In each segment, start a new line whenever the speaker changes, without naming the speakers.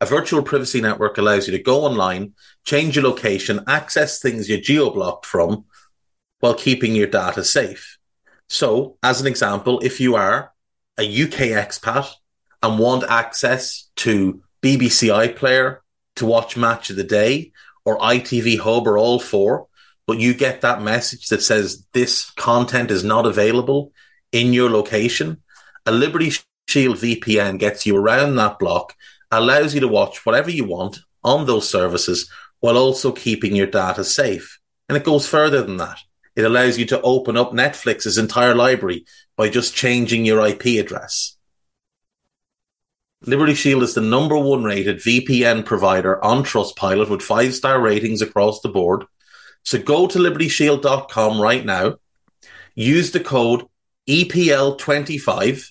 A virtual privacy network allows you to go online, change your location, access things you're geo-blocked from while keeping your data safe. So, as an example, if you are a UK expat and want access to BBC iPlayer to watch Match of the Day or ITV Hub or all four, but you get that message that says this content is not available in your location, a Liberty Shield VPN gets you around that block, allows you to watch whatever you want on those services while also keeping your data safe. And it goes further than that. It allows you to open up Netflix's entire library by just changing your IP address. Liberty Shield is the number one rated VPN provider on Trustpilot with five star ratings across the board. So go to libertyshield.com right now, use the code EPL25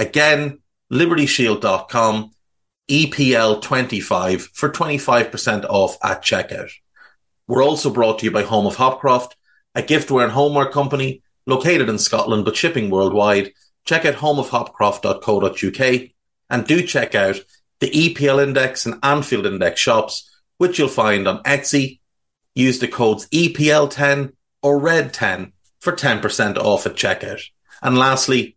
Again, libertyshield.com, EPL25 for 25% off at checkout. We're also brought to you by Home of Hopcroft, a giftware and homeware company located in Scotland but shipping worldwide. Check out homeofhopcroft.co.uk and do check out the EPL Index and Anfield Index shops, which you'll find on Etsy, use the codes EPL10 or RED10 for 10% off at checkout. And lastly,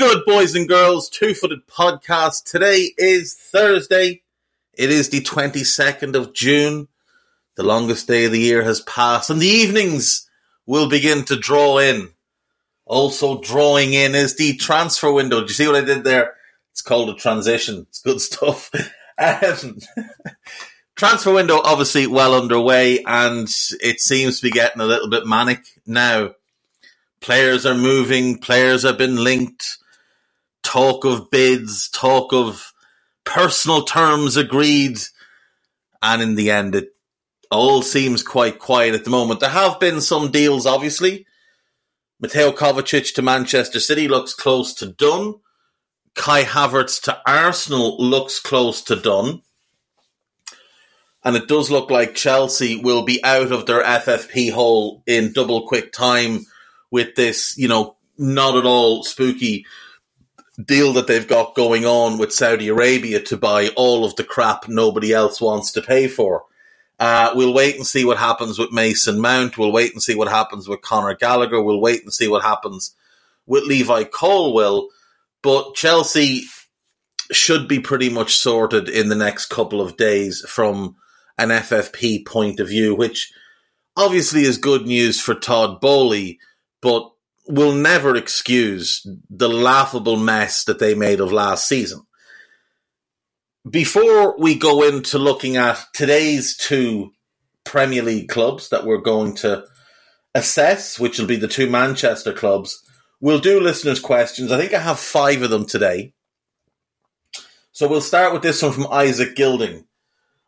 Good, boys and girls? Two Footed Podcast. Today is Thursday. It is the 22nd of June. The longest day of the year has passed, and the evenings will begin to draw in. Also, drawing in is the transfer window. Do you see what I did there? It's called a transition. It's good stuff. Um, transfer window obviously well underway, and it seems to be getting a little bit manic now. Players are moving, players have been linked, talk of bids, talk of personal terms agreed, and in the end, it all seems quite quiet at the moment. There have been some deals, obviously. Mateo Kovacic to Manchester City looks close to done. Kai Havertz to Arsenal looks close to done. And it does look like Chelsea will be out of their FFP hole in double quick time with this, you know, not at all spooky deal that they've got going on with Saudi Arabia to buy all of the crap nobody else wants to pay for. Uh, we'll wait and see what happens with Mason Mount. We'll wait and see what happens with Conor Gallagher. We'll wait and see what happens with Levi Colwill. But Chelsea should be pretty much sorted in the next couple of days from an FFP point of view, which obviously is good news for Todd Boehly, but will never excuse the laughable mess that they made of last season. Before we go into looking at today's two Premier League clubs that we're going to assess, which will be the two Manchester clubs, we'll do listeners' questions. I think I have five of them today. So we'll start with this one from Isaac Gilding.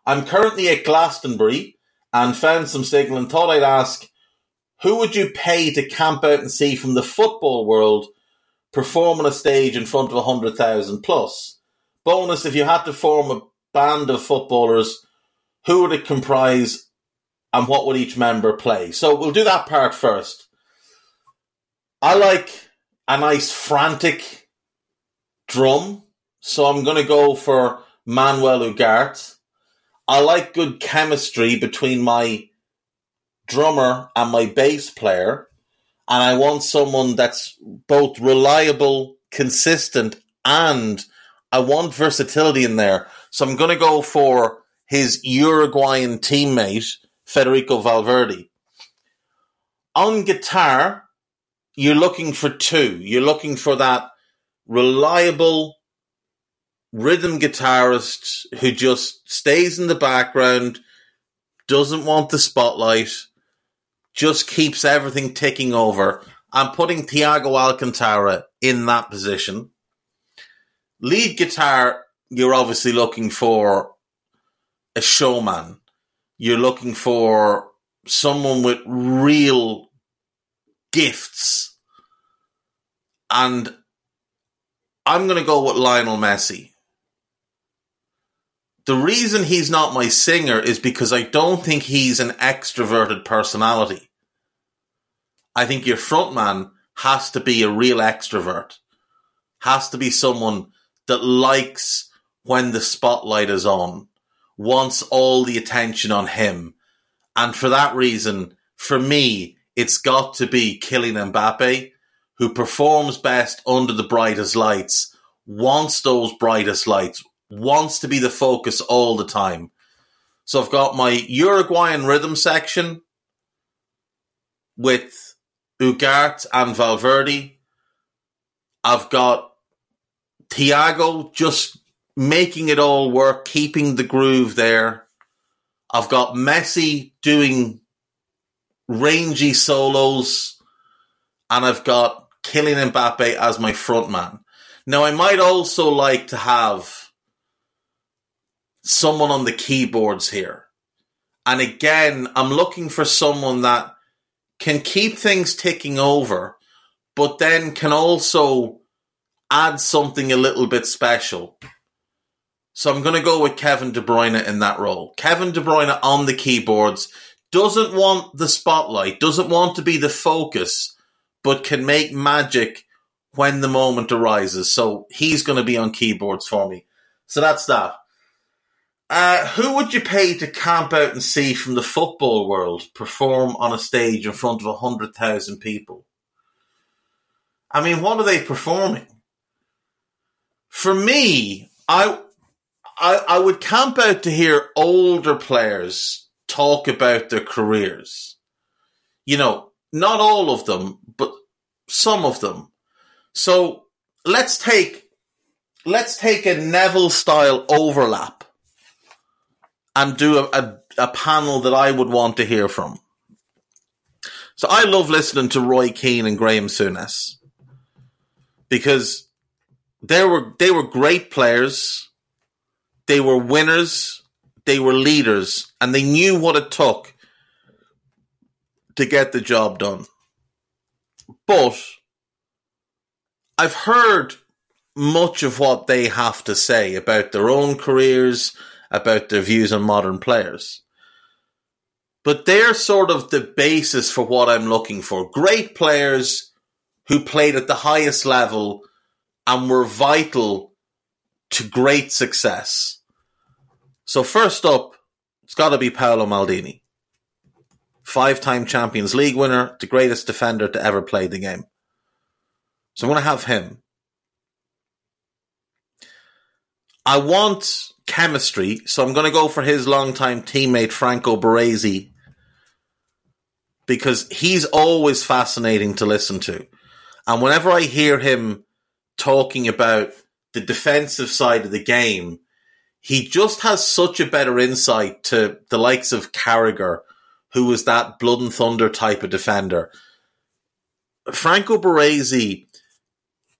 I'm currently at Glastonbury and found some signal and thought I'd ask who would you pay to camp out and see from the football world perform on a stage in front of 100,000 plus? Bonus if you had to form a band of footballers, who would it comprise and what would each member play? So we'll do that part first. I like a nice frantic drum, so I'm going to go for Manuel Ugarte. I like good chemistry between my drummer and my bass player, and I want someone that's both reliable, consistent, and I want versatility in there. So I'm going to go for his Uruguayan teammate, Federico Valverde. On guitar, you're looking for two. You're looking for that reliable rhythm guitarist who just stays in the background, doesn't want the spotlight, just keeps everything ticking over. I'm putting Thiago Alcantara in that position. Lead guitar, you're obviously looking for a showman. You're looking for someone with real gifts. And I'm going to go with Lionel Messi. The reason he's not my singer is because I don't think he's an extroverted personality. I think your frontman has to be a real extrovert, has to be someone that likes when the spotlight is on, wants all the attention on him. And for that reason, for me, it's got to be Kylian Mbappe, who performs best under the brightest lights, wants those brightest lights, wants to be the focus all the time. So I've got my Uruguayan rhythm section with Ugarte and Valverde. I've got Thiago just making it all work, keeping the groove there. I've got Messi doing rangy solos, and I've got Kylian Mbappe as my frontman. Now, I might also like to have someone on the keyboards here. And again, I'm looking for someone that can keep things ticking over, but then can also add something a little bit special. So I'm going to go with Kevin De Bruyne in that role. Kevin De Bruyne on the keyboards doesn't want the spotlight, doesn't want to be the focus, but can make magic when the moment arises. So he's going to be on keyboards for me. So that's that. Uh, who would you pay to camp out and see from the football world perform on a stage in front of 100,000 people? I mean, what are they performing? For me, I, I, I would camp out to hear older players talk about their careers. You know, not all of them, but some of them. So let's take, let's take a Neville style overlap and do a, a, a panel that I would want to hear from. So I love listening to Roy Keane and Graham Souness because they were they were great players, they were winners, they were leaders, and they knew what it took to get the job done. But I've heard much of what they have to say about their own careers about their views on modern players. But they're sort of the basis for what I'm looking for. Great players who played at the highest level and were vital to great success. So first up, it's got to be Paolo Maldini. Five-time Champions League winner, the greatest defender to ever play the game. So I'm going to have him. I want chemistry, so I'm going to go for his longtime teammate Franco Baresi because he's always fascinating to listen to. And whenever I hear him talking about the defensive side of the game, he just has such a better insight to the likes of Carragher, who was that blood and thunder type of defender. Franco Baresi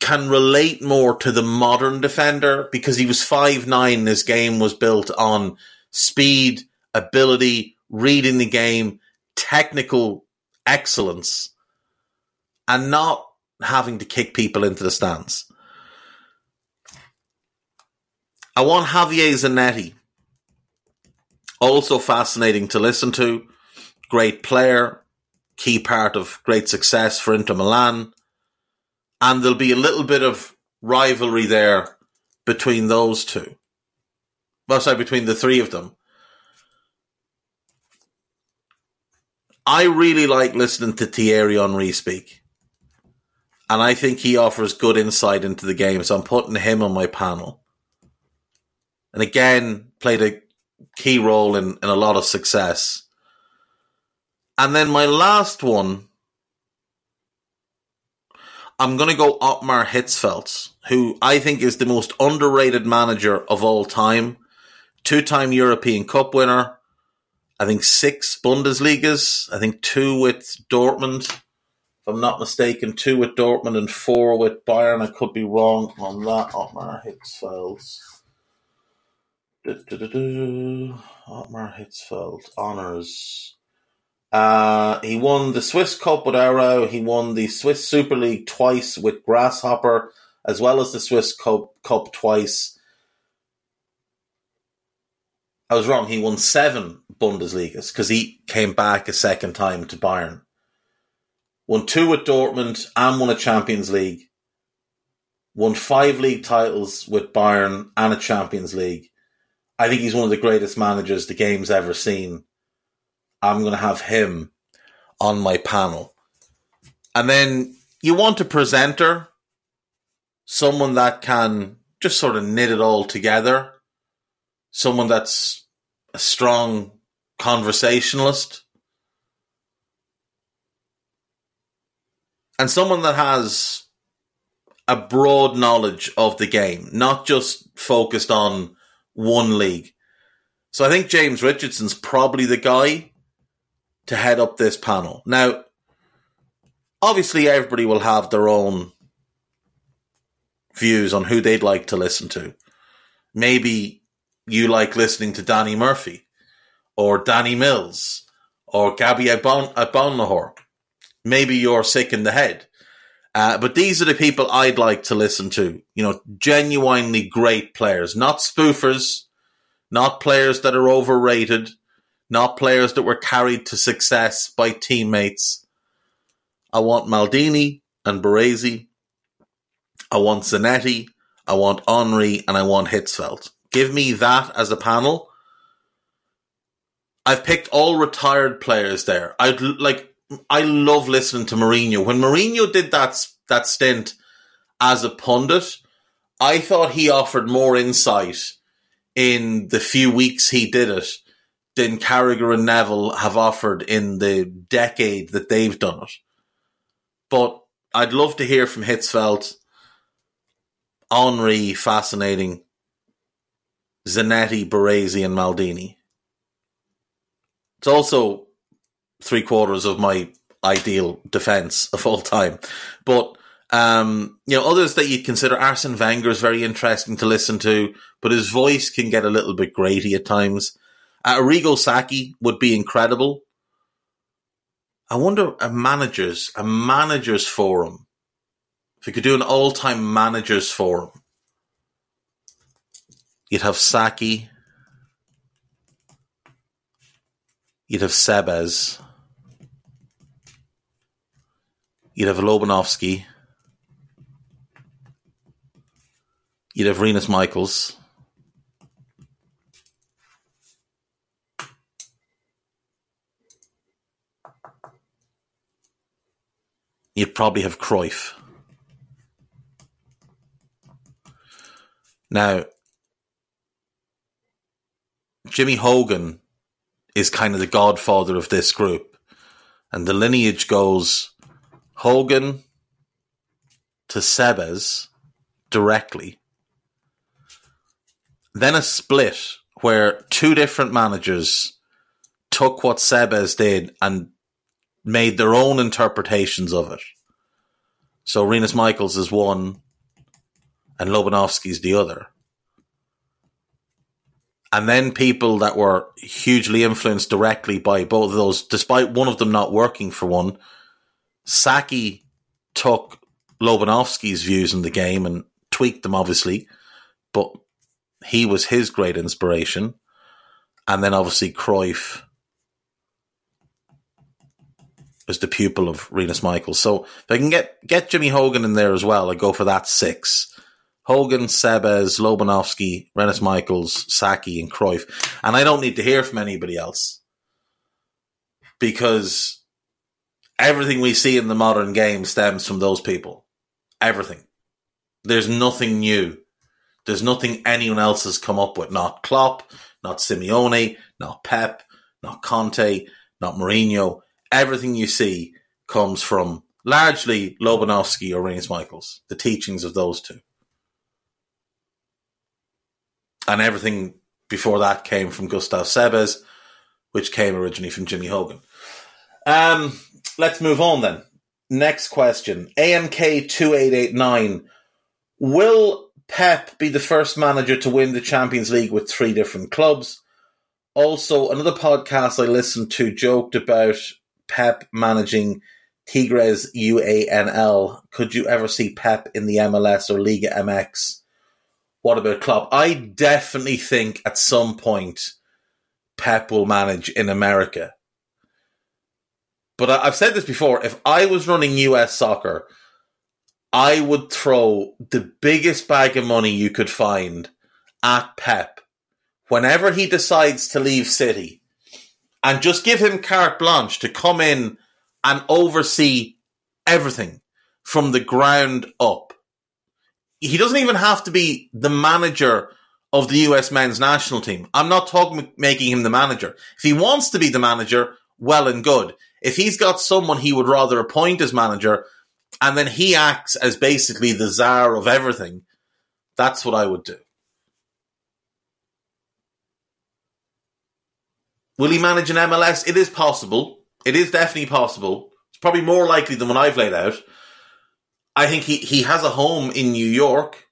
can relate more to the modern defender because he was five nine. His game was built on speed, ability, reading the game, technical excellence, and not having to kick people into the stands. I want Javier Zanetti. Also fascinating to listen to. Great player, key part of great success for Inter Milan. And there'll be a little bit of rivalry there between those two. Well, sorry, between the three of them. I really like listening to Thierry Henry speak. And I think he offers good insight into the game, so I'm putting him on my panel. And again, played a key role in, in a lot of success. And then my last one, I'm going to go Ottmar Hitzfeld, who I think is the most underrated manager of all time. Two time European Cup winner. I think six Bundesligas. I think two with Dortmund. If I'm not mistaken, two with Dortmund and four with Bayern. I could be wrong on that. Ottmar Hitzfeld. Ottmar Hitzfeld. Honours. Uh, he won the Swiss Cup with Aarau. He won the Swiss Super League twice with Grasshopper, as well as the Swiss Cup, Cup twice. I was wrong. He won seven Bundesligas because he came back a second time to Bayern. Won two with Dortmund and won a Champions League. Won five league titles with Bayern and a Champions League. I think he's one of the greatest managers the game's ever seen I'm going to have him on my panel. And then you want a presenter, someone that can just sort of knit it all together, someone that's a strong conversationalist, and someone that has a broad knowledge of the game, not just focused on one league. So I think James Richardson's probably the guy to head up this panel. Now, obviously, everybody will have their own views on who they'd like to listen to. Maybe you like listening to Danny Murphy or Danny Mills or Gabby Agbonlahor. Maybe you're sick in the head. Uh, but these are the people I'd like to listen to. You know, genuinely great players, not spoofers, not players that are overrated, not players that were carried to success by teammates. I want Maldini and Baresi. I want Zanetti. I want Henry and I want Hitzfeld. Give me that as a panel. I've picked all retired players there. I'd like. I love listening to Mourinho. When Mourinho did that that stint as a pundit, I thought he offered more insight in the few weeks he did it than Carragher and Neville have offered in the decade that they've done it. But I'd love to hear from Hitzfeld, Henry, fascinating, Zanetti, Baresi, and Maldini. It's also three quarters of my ideal defense of all time. But um, you know, others that you'd consider Arsene Wenger is very interesting to listen to, but his voice can get a little bit grating at times. Uh, Arrigo Sacchi would be incredible. I wonder a managers, a managers forum. If you could do an all-time managers forum, you'd have Sacchi, you'd have Sebes, you'd have Lobanovsky, you'd have Rinus Michels. You'd probably have Cruyff. Now, Jimmy Hogan is kind of the godfather of this group. And the lineage goes Hogan to Sebes directly. Then a split where two different managers took what Sebes did and made their own interpretations of it. So Rinus Michels is one, and Lobanovsky's the other. And then people that were hugely influenced directly by both of those, despite one of them not working for one, Sacchi took Lobanovsky's views in the game and tweaked them, obviously, but he was his great inspiration. And then obviously Cruyff was the pupil of Rinus Michels. So if I can get, get Jimmy Hogan in there as well, I go for that six. Hogan, Sebes, Lobanovsky, Rinus Michels, Sacchi, and Cruyff. And I don't need to hear from anybody else because everything we see in the modern game stems from those people. Everything. There's nothing new. There's nothing anyone else has come up with. Not Klopp, not Simeone, not Pep, not Conte, not Mourinho. Everything you see comes from largely Lobanovsky or Rinus Michels, the teachings of those two. And everything before that came from Gustav Sebes, which came originally from Jimmy Hogan. Um, let's move on then. Next question. AMK2889. Will Pep be the first manager to win the Champions League with three different clubs? Also, another podcast I listened to joked about Pep managing Tigres UANL. Could you ever see Pep in the MLS or Liga MX? What about Klopp? I definitely think at some point Pep will manage in America. But I've said this before. If I was running US soccer, I would throw the biggest bag of money you could find at Pep whenever he decides to leave City and just give him carte blanche to come in and oversee everything from the ground up he doesn't even have to be the manager of the US men's national team. I'm not talking making him the manager. If he wants to be the manager, well and good. If he's got someone he would rather appoint as manager and then he acts as basically the czar of everything, that's what I would do. Will he manage an MLS? It is possible. It is definitely possible. It's probably more likely than what I've laid out. I think he, he has a home in New York.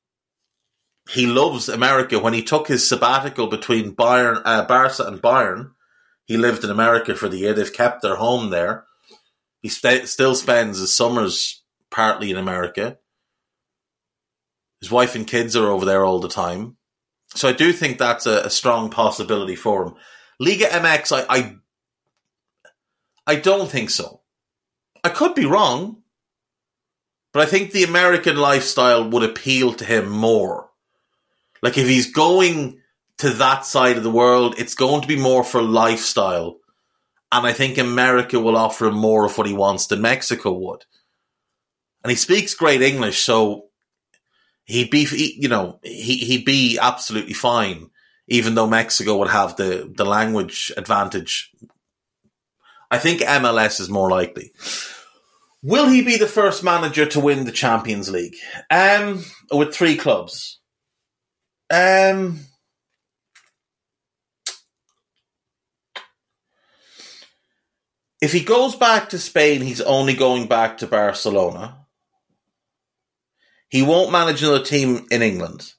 He loves America. When he took his sabbatical between Bayern, uh, Barca and Bayern, he lived in America for the year. They've kept their home there. He st- still spends his summers partly in America. His wife and kids are over there all the time. So I do think that's a, a strong possibility for him. Liga MX, I, I, I don't think so. I could be wrong. But I think the American lifestyle would appeal to him more. Like if he's going to that side of the world, it's going to be more for lifestyle. And I think America will offer him more of what he wants than Mexico would. And he speaks great English, so he'd be, you know, he, he'd be absolutely fine, even though Mexico would have the, the language advantage. I think MLS is more likely. Will he be the first manager to win the Champions League? Um, with three clubs. Um, if he goes back to Spain, he's only going back to Barcelona. He won't manage another team in England.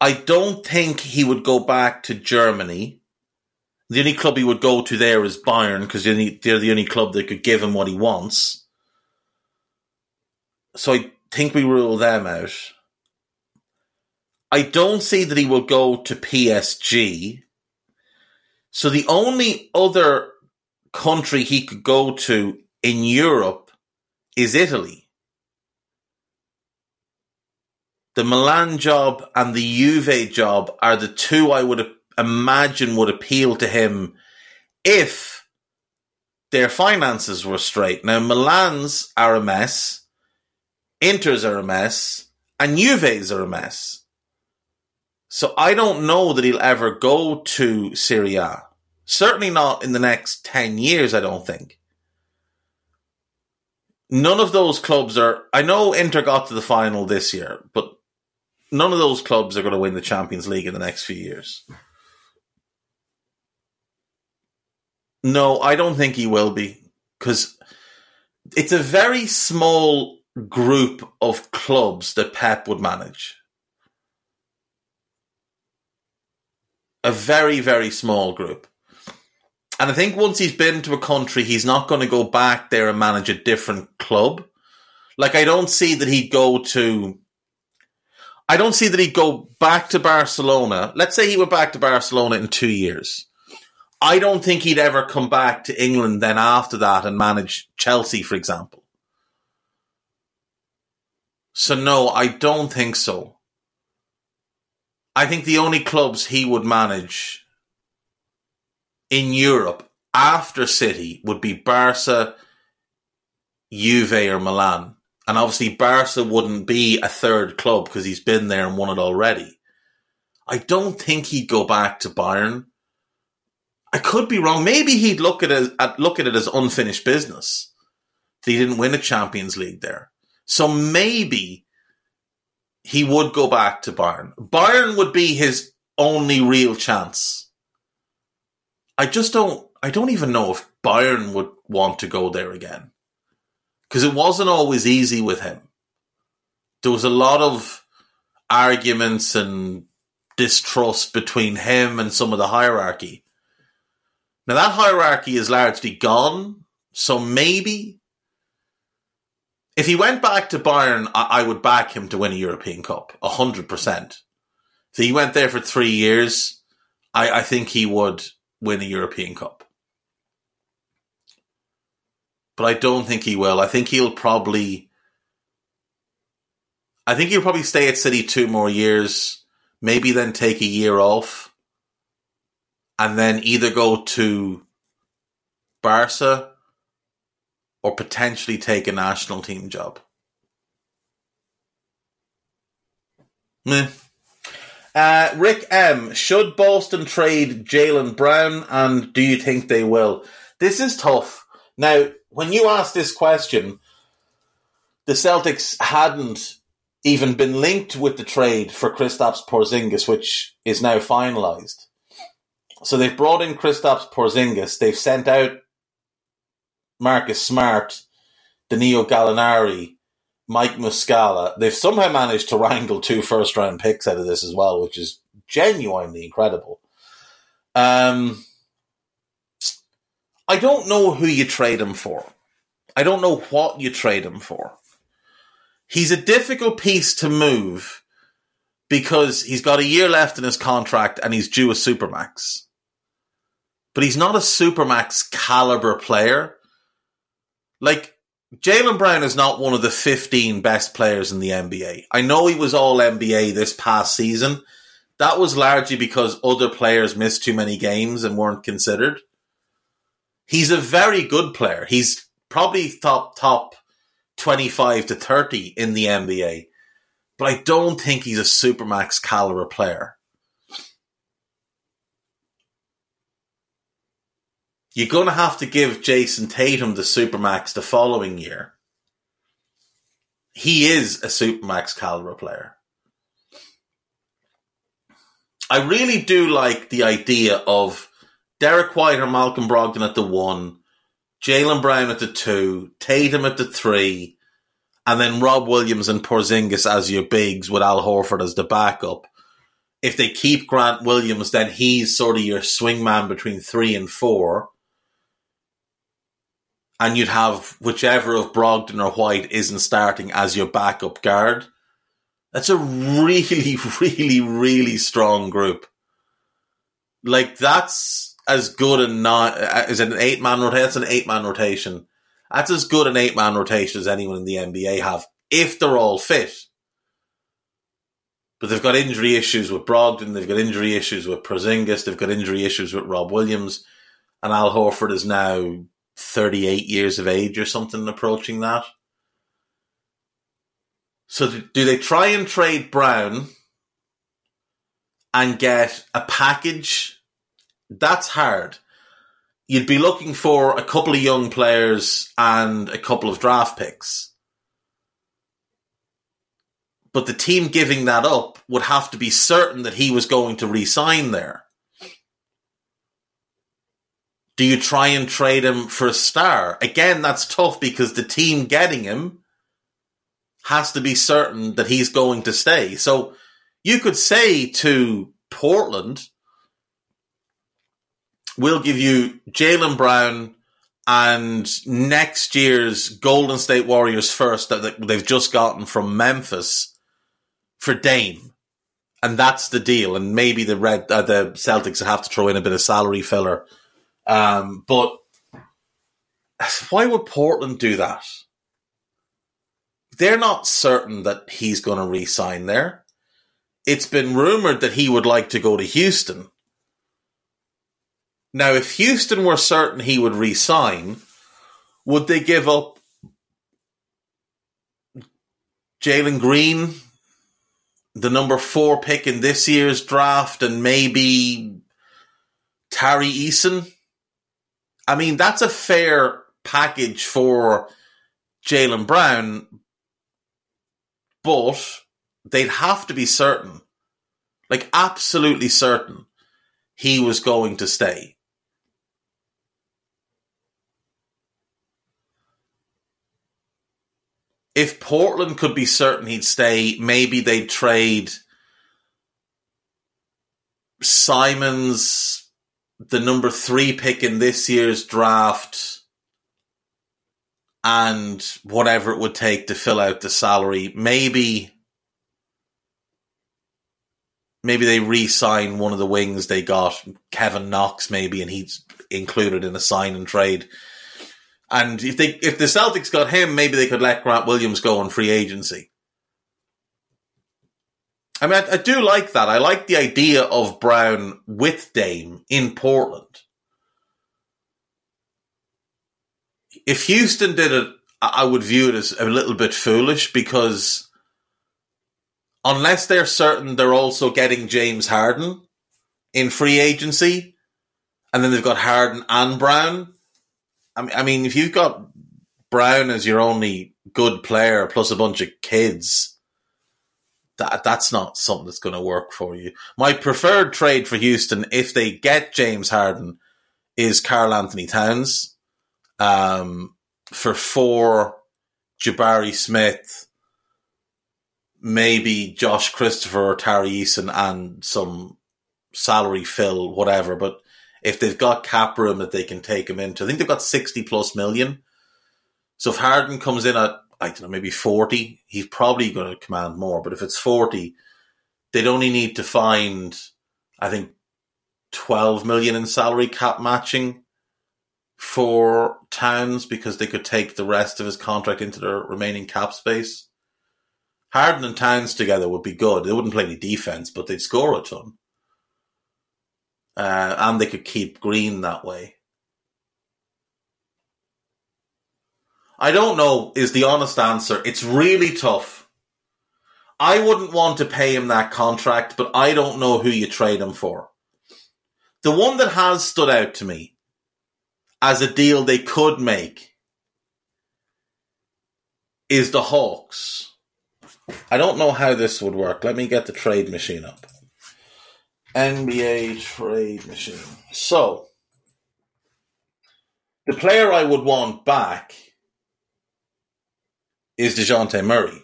I don't think he would go back to Germany the only club he would go to there is Bayern because they're the only club that could give him what he wants. So I think we rule them out. I don't see that he will go to PSG. So the only other country he could go to in Europe is Italy. The Milan job and the Juve job are the two I would imagine would appeal to him if their finances were straight. Now, Milan's are a mess, Inter's are a mess, and Juve's are a mess. So I don't know that he'll ever go to Serie A. Certainly not in the next 10 years, I don't think. None of those clubs are. I know Inter got to the final this year, but none of those clubs are going to win the Champions League in the next few years. No, I don't think he will be because it's a very small group of clubs that Pep would manage. A very, very small group. And I think once he's been to a country, he's not going to go back there and manage a different club. Like, I don't see that he'd go to. I don't see that he'd go back to Barcelona. Let's say he went back to Barcelona in two years. I don't think he'd ever come back to England then after that and manage Chelsea, for example. So, no, I don't think so. I think the only clubs he would manage in Europe after City would be Barca, Juve, or Milan. And obviously, Barca wouldn't be a third club because he's been there and won it already. I don't think he'd go back to Bayern. I could be wrong. Maybe he'd look at it, at, look at it as unfinished business. He didn't win a Champions League there. So maybe he would go back to Bayern. Bayern would be his only real chance. I just don't. I don't even know if Bayern would want to go there again because it wasn't always easy with him. There was a lot of arguments and distrust between him and some of the hierarchy. Now that hierarchy is largely gone, so maybe if he went back to Bayern, I, I would back him to win a European Cup, hundred percent. If he went there for three years, I, I think he would win a European Cup. But I don't think he will. I think he'll probably. I think he'll probably stay at City two more years, maybe then take a year off, and then either go to Barca or potentially take a national team job. Meh. Uh, Rick M. Should Boston trade Jaylen Brown, and do you think they will? This is tough. Now, when you asked this question, the Celtics hadn't even been linked with the trade for Kristaps Porzingis, which is now finalized. So they've brought in Kristaps Porzingis. They've sent out Marcus Smart, Danilo Gallinari, Mike Muscala. They've somehow managed to wrangle two first round picks out of this as well, which is genuinely incredible. Um, I don't know who you trade him for. I don't know what you trade him for. He's a difficult piece to move because he's got a year left in his contract and he's due a supermax. But he's not a supermax caliber player. Like Jaylen Brown is not one of the 15 best players in the NBA. I know he was all NBA this past season. That was largely because other players missed too many games and weren't considered. He's a very good player. He's probably top top 25 to 30 in the NBA. But I don't think he's a supermax caliber player. you're going to have to give Jayson Tatum the Supermax the following year. He is a Supermax caliber player. I really do like the idea of Derrick White or Malcolm Brogdon at the one, Jaylen Brown at the two, Tatum at the three, and then Rob Williams and Porzingis as your bigs with Al Horford as the backup. If they keep Grant Williams, then he's sort of your swingman between three and four and you'd have whichever of Brogdon or White isn't starting as your backup guard. That's a really, really, really strong group. Like that's as good a not uh, it an eight man rotation? That's an eight man rotation. That's as good an eight man rotation as anyone in the NBA have if they're all fit. But they've got injury issues with Brogdon, they've got injury issues with Porzingis, they've got injury issues with Rob Williams, and Al Horford is now 38 years of age or something approaching that. So do they try and trade Brown and get a package? That's hard. You'd be looking for a couple of young players and a couple of draft picks. But the team giving that up would have to be certain that he was going to resign there. Do you try and trade him for a star? Again, that's tough because the team getting him has to be certain that he's going to stay. So you could say to Portland, we'll give you Jaylen Brown and next year's Golden State Warriors first that they've just gotten from Memphis for Dame. And that's the deal. And maybe the red, uh, the Celtics have to throw in a bit of salary filler. Um, but why would Portland do that? They're not certain that he's going to re-sign there. It's been rumored that he would like to go to Houston. Now, if Houston were certain he would resign, would they give up Jalen Green, the number four pick in this year's draft, and maybe Tari Eason? I mean, that's a fair package for Jaylen Brown, but they'd have to be certain, like absolutely certain, he was going to stay. If Portland could be certain he'd stay, maybe they'd trade Simons, the number three pick in this year's draft, and whatever it would take to fill out the salary. Maybe, maybe they re-sign one of the wings they got, Kevin Knox, maybe, and he's included in a sign and trade. And if they if the Celtics got him, maybe they could let Grant Williams go on free agency. I mean, I, I, do like that. I like the idea of Brown with Dame in Portland. If Houston did it, I would view it as a little bit foolish because unless they're certain they're also getting James Harden in free agency, and then they've got Harden and Brown, I mean, if you've got Brown as your only good player plus a bunch of kids, that that's not something that's going to work for you. My preferred trade for Houston, if they get James Harden, is Karl-Anthony Towns um, for four Jabari Smith, maybe Josh Christopher or Tari Eason, and some salary fill, whatever. But if they've got cap room that they can take him into. I think they've got 60 plus million. So if Harden comes in at, I don't know, maybe 40, he's probably going to command more. But if it's 40, they'd only need to find, I think, 12 million in salary cap matching for Towns because they could take the rest of his contract into their remaining cap space. Harden and Towns together would be good. They wouldn't play any defense, but they'd score a ton uh, and they could keep Green that way. I don't know, is the honest answer. It's really tough. I wouldn't want to pay him that contract, but I don't know who you trade him for. The one that has stood out to me as a deal they could make is the Hawks. I don't know how this would work. Let me get the trade machine up. NBA trade machine. So, the player I would want back is DeJounte Murray.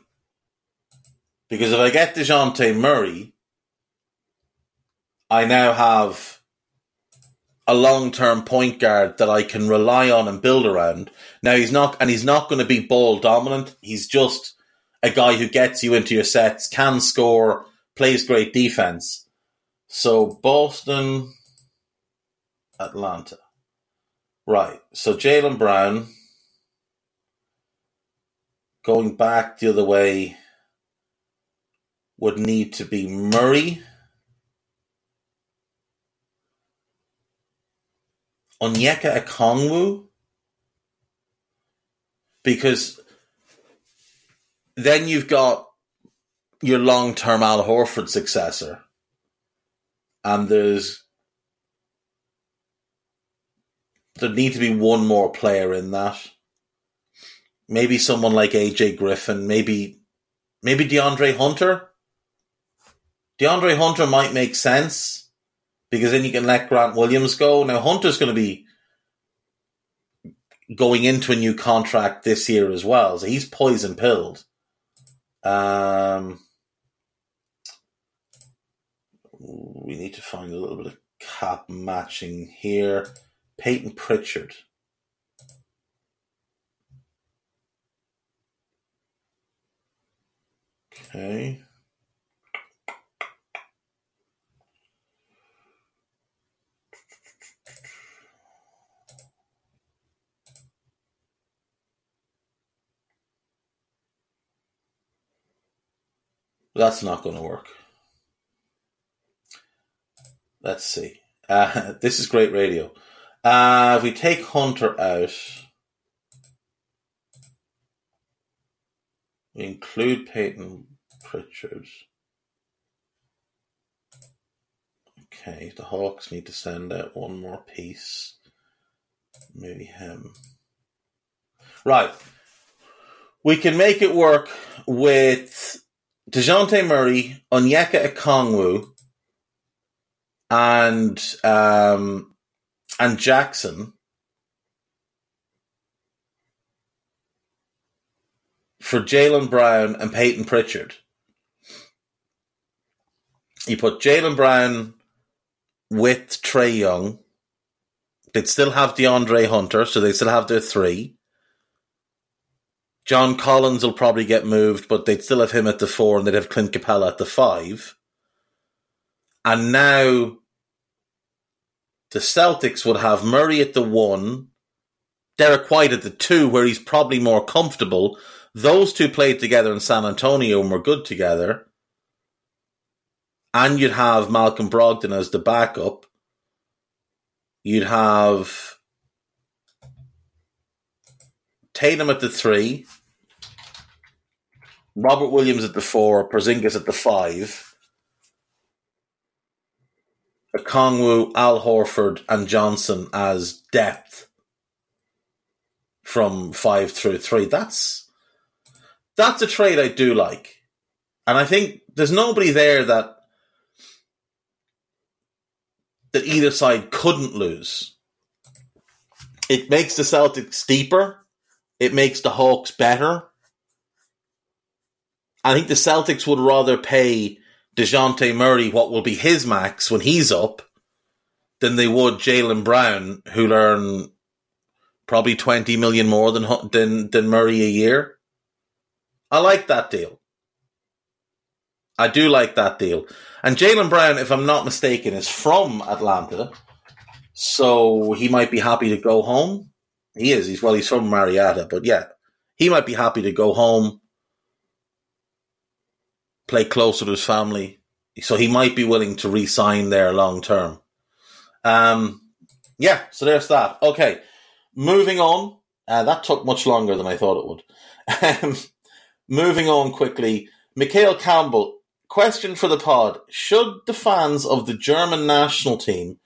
Because if I get DeJounte Murray, I now have a long term point guard that I can rely on and build around. Now he's not and he's not going to be ball dominant. He's just a guy who gets you into your sets, can score, plays great defense. So Boston, Atlanta. Right. So Jaylen Brown going back the other way would need to be Murray. Onyeka Okongwu. Because then you've got your long term Al Horford successor and there's there need to be one more player in that. Maybe someone like AJ Griffin, maybe maybe DeAndre Hunter. DeAndre Hunter might make sense because then you can let Grant Williams go. Now Hunter's going to be going into a new contract this year as well, so he's poison pilled. Um, we need to find a little bit of cap matching here. Peyton Pritchard. Okay. That's not going to work. Let's see. Uh, this is great radio. Uh, if we take Hunter out, we include Peyton Pritchard. Okay, the Hawks need to send out one more piece. Maybe him. Right. We can make it work with DeJounte Murray, Onyeka Okongwu, and um, and Jackson for Jaylen Brown and Peyton Pritchard. You put Jaylen Brown with Trae Young. They'd still have DeAndre Hunter, so they still have their three. John Collins will probably get moved, but they'd still have him at the four and they'd have Clint Capela at the five. And now the Celtics would have Murray at the one, Derrick White at the two, where he's probably more comfortable. Those two played together in San Antonio and were good together. And you'd have Malcolm Brogdon as the backup. You'd have Tatum at the three, Robert Williams at the four, Porzingis at the five, Okongwu, Al Horford, and Johnson as depth from five through three. That's that's a trade I do like, and I think there's nobody there that that either side couldn't lose. It makes the Celtics deeper it makes the Hawks better. I think the Celtics would rather pay DeJounte Murray what will be his max when he's up than they would Jaylen Brown, who'll earn probably 20 million more than, than, than Murray a year. I like that deal. I do like that deal. And Jaylen Brown, if I'm not mistaken, is from Atlanta. So he might be happy to go home. He is. He's well. He's from Marietta, but yeah, he might be happy to go home, play closer to his family. So he might be willing to re-sign there long term. Um, yeah. So there's that. Okay, moving on. Uh, that took much longer than I thought it would. Um, moving on quickly. Mikhail Campbell. Question for the pod: Should the fans of the German national team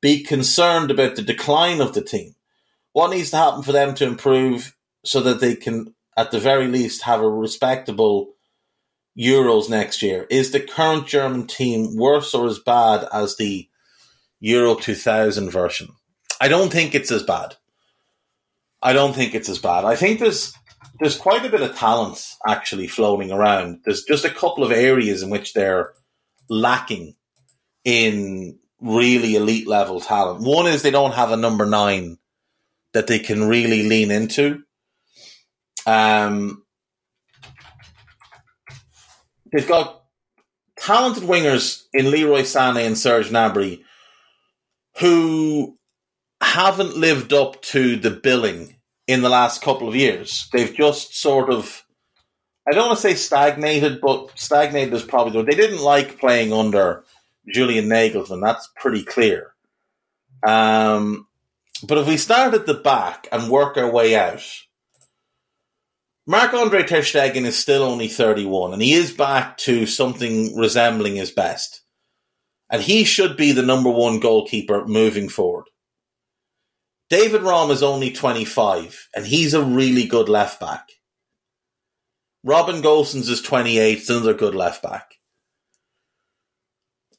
be concerned about the decline of the team? What needs to happen for them to improve so that they can, at the very least, have a respectable Euros next year? Is the current German team worse or as bad as the Euro 2000 version? I don't think it's as bad. I don't think it's as bad. I think there's there's quite a bit of talent actually floating around. There's just a couple of areas in which they're lacking in really elite level talent. One is they don't have a number nine that they can really lean into. Um, they've got talented wingers in Leroy Sané and Serge Gnabry who haven't lived up to the billing in the last couple of years. They've just sort of, I don't want to say stagnated, but stagnated is probably the way They didn't like playing under Julian Nagelsmann. That's pretty clear. Um, but if we start at the back and work our way out, Marc Andre Ter Stegen is still only 31 and he is back to something resembling his best. And he should be the number one goalkeeper moving forward. David Raum is only 25 and he's a really good left back. Robin Gosens is 28, another good left back.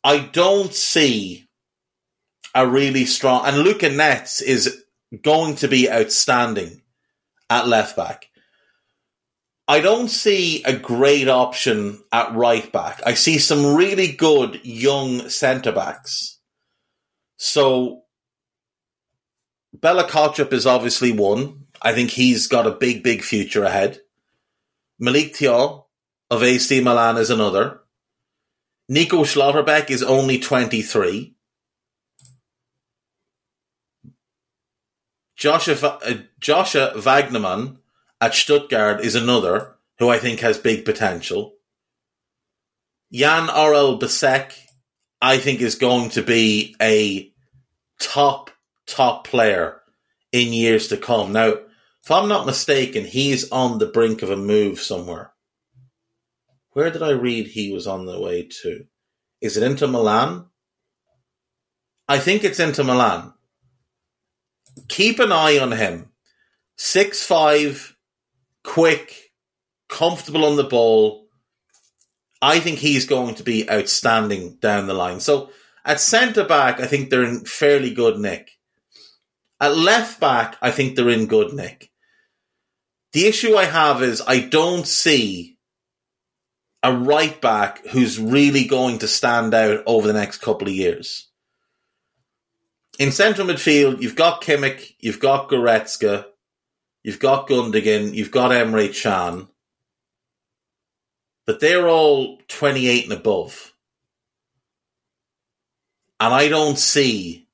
I don't see a really strong. And Luca Netz is going to be outstanding at left back. I don't see a great option at right back. I see some really good young centre backs. So Bella Kotchap is obviously one. I think he's got a big, big future ahead. Malik Thiaw of AC Milan is another. Nico Schlotterbeck is only 23. Joshua, uh, Joshua Vagnoman at Stuttgart is another who I think has big potential. Yann Aurel Bisseck, I think, is going to be a top, top player in years to come. Now, if I'm not mistaken, he's on the brink of a move somewhere. Where did I read he was on the way to? Is it Inter Milan? I think it's Inter Milan. Keep an eye on him. Six five, quick, comfortable on the ball. I think he's going to be outstanding down the line. So at centre back, I think they're in fairly good nick. At left back, I think they're in good nick. The issue I have is I don't see a right back who's really going to stand out over the next couple of years. In central midfield, you've got Kimmich, you've got Goretzka, You've got Gundogan, you've got Emre Can, but they're all 28 and above. And I don't see,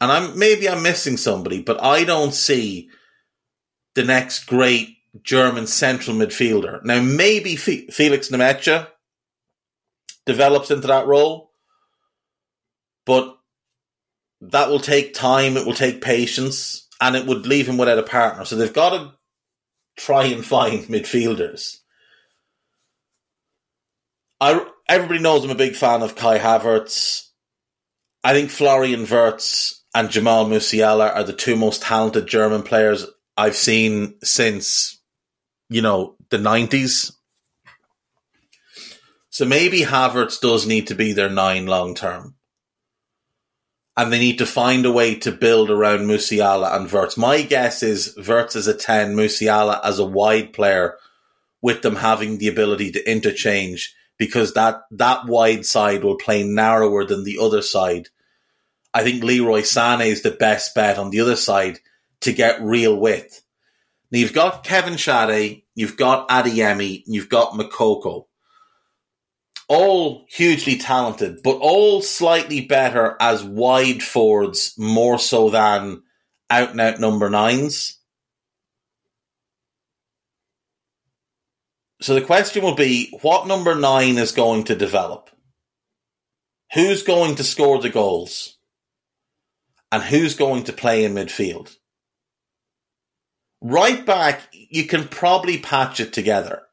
and I'm maybe I'm missing somebody, but I don't see the next great German central midfielder. Now, maybe Felix Nmecha develops into that role, but that will take time. It will take patience and it would leave him without a partner. So they've got to try and find midfielders. I everybody knows I'm a big fan of Kai Havertz. I think Florian Wirtz and Jamal Musiala are the two most talented German players I've seen since you know the nineties. So maybe Havertz does need to be their nine long term and they need to find a way to build around Musiala and Wirtz. My guess is Wirtz as a 10, Musiala as a wide player, with them having the ability to interchange because that, that wide side will play narrower than the other side. I think Leroy Sané is the best bet on the other side to get real width. Now you've got Kevin Schade, you've got Adeyemi, you've got Moukoko all hugely talented, but all slightly better as wide forwards more so than out and out number nines. So the question will be what number nine is going to develop? Who's going to score the goals? And who's going to play in midfield? Right back, you can probably patch it together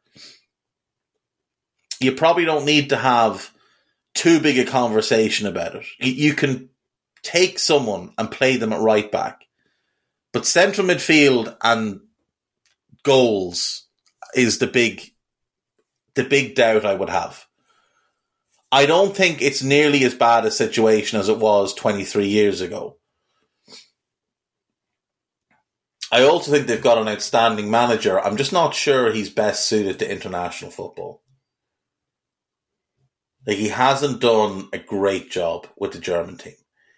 you probably don't need to have too big a conversation about it. You can take someone and play them at right back, but central midfield and goals is the big, the big doubt I would have. I don't think it's nearly as bad a situation as it was 23 years ago. I also think they've got an outstanding manager. I'm just not sure he's best suited to international football. Like he hasn't done a great job with the German team.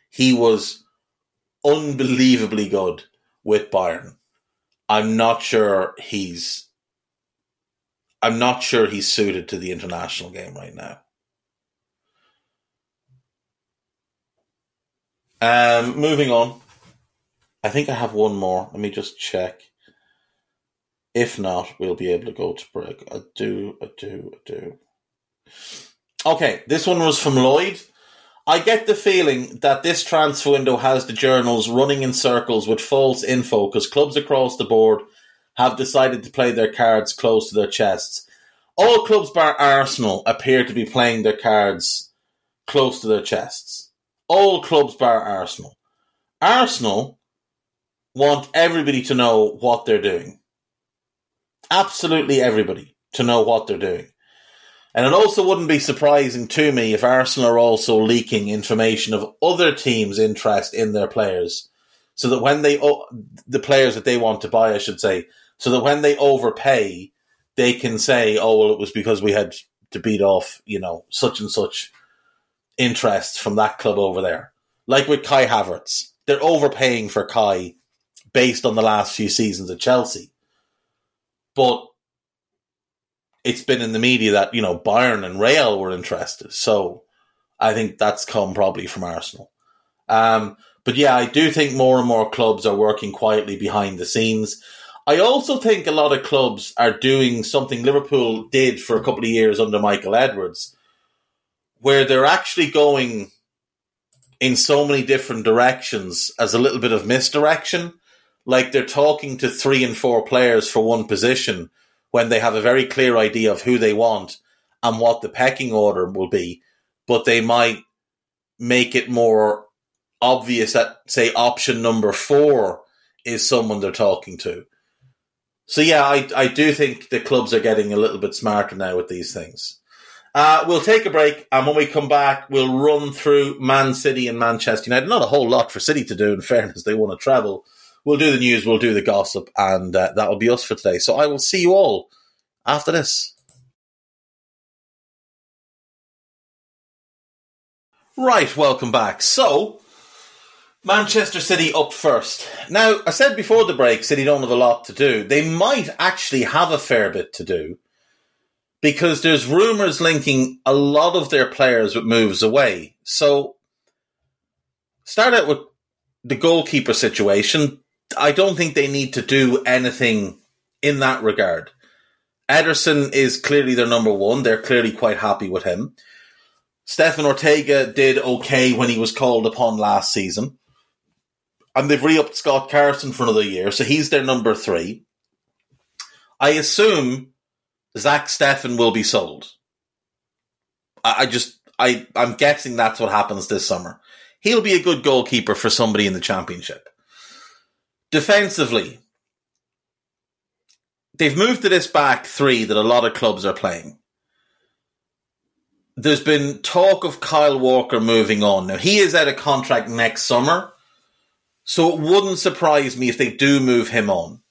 He was unbelievably good with Bayern. I'm not sure he's I'm not sure he's suited to the international game right now. Um, moving on. I think I have one more. Let me just check. If not, we'll be able to go to break. I do, I do, I do. Okay, this one was from Lloyd. I get the feeling that this transfer window has the journals running in circles with false info because clubs across the board have decided to play their cards close to their chests. All clubs bar Arsenal appear to be playing their cards close to their chests. All clubs bar Arsenal. Arsenal want everybody to know what they're doing. Absolutely everybody to know what they're doing. And it also wouldn't be surprising to me if Arsenal are also leaking information of other teams' interest in their players, so that when they the players that they want to buy, I should say, so that when they overpay, they can say, "Oh, well, it was because we had to beat off, you know, such and such interest from that club over there." Like with Kai Havertz, they're overpaying for Kai based on the last few seasons at Chelsea, but it's been in the media that you know Bayern and Real were interested. So I think that's come probably from Arsenal. Um, but yeah, I do think more and more clubs are working quietly behind the scenes. I also think a lot of clubs are doing something Liverpool did for a couple of years under Michael Edwards, where they're actually going in so many different directions as a little bit of misdirection. Like they're talking to three and four players for one position when they have a very clear idea of who they want and what the pecking order will be, but they might make it more obvious that, say, option number four is someone they're talking to. So yeah, I I do think the clubs are getting a little bit smarter now with these things. Uh, we'll take a break, and when we come back, we'll run through Man City and Manchester United. Not a whole lot for City to do. In fairness, they want to travel. We'll do the news, we'll do the gossip, and uh, that'll be us for today. So I will see you all after this. Right, welcome back. So Manchester City up first. Now, I said before the break, City don't have a lot to do. They might actually have a fair bit to do because there's rumours linking a lot of their players with moves away. So, start out with the goalkeeper situation. I don't think they need to do anything in that regard. Ederson is clearly their number one. They're clearly quite happy with him. Stefan Ortega did okay when he was called upon last season and they've re-upped Scott Carson for another year, so he's their number three. I assume Zack Steffen will be sold. I, I just I I'm guessing that's what happens this summer. He'll be a good goalkeeper for somebody in the championship. Defensively, they've moved to this back three that a lot of clubs are playing. There's been talk of Kyle Walker moving on. Now he is out of contract next summer so it wouldn't surprise me if they do move him on.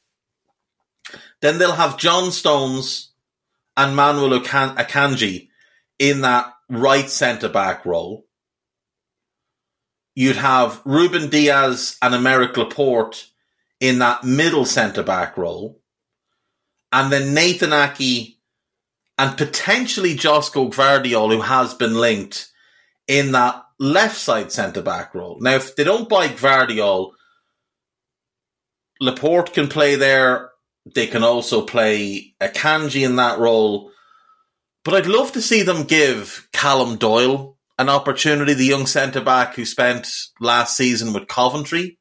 Then they'll have John Stones and Manuel Akanji in that right centre back role. You'd have Ruben Dias and Aymeric Laporte in that middle centre back role. And then Nathan Aké and potentially Josko Gvardiol, who has been linked in that left side centre back role. Now, if they don't buy Gvardiol, Laporte can play there. They can also play Akanji in that role. But I'd love to see them give Callum Doyle an opportunity, the young centre back who spent last season with Coventry.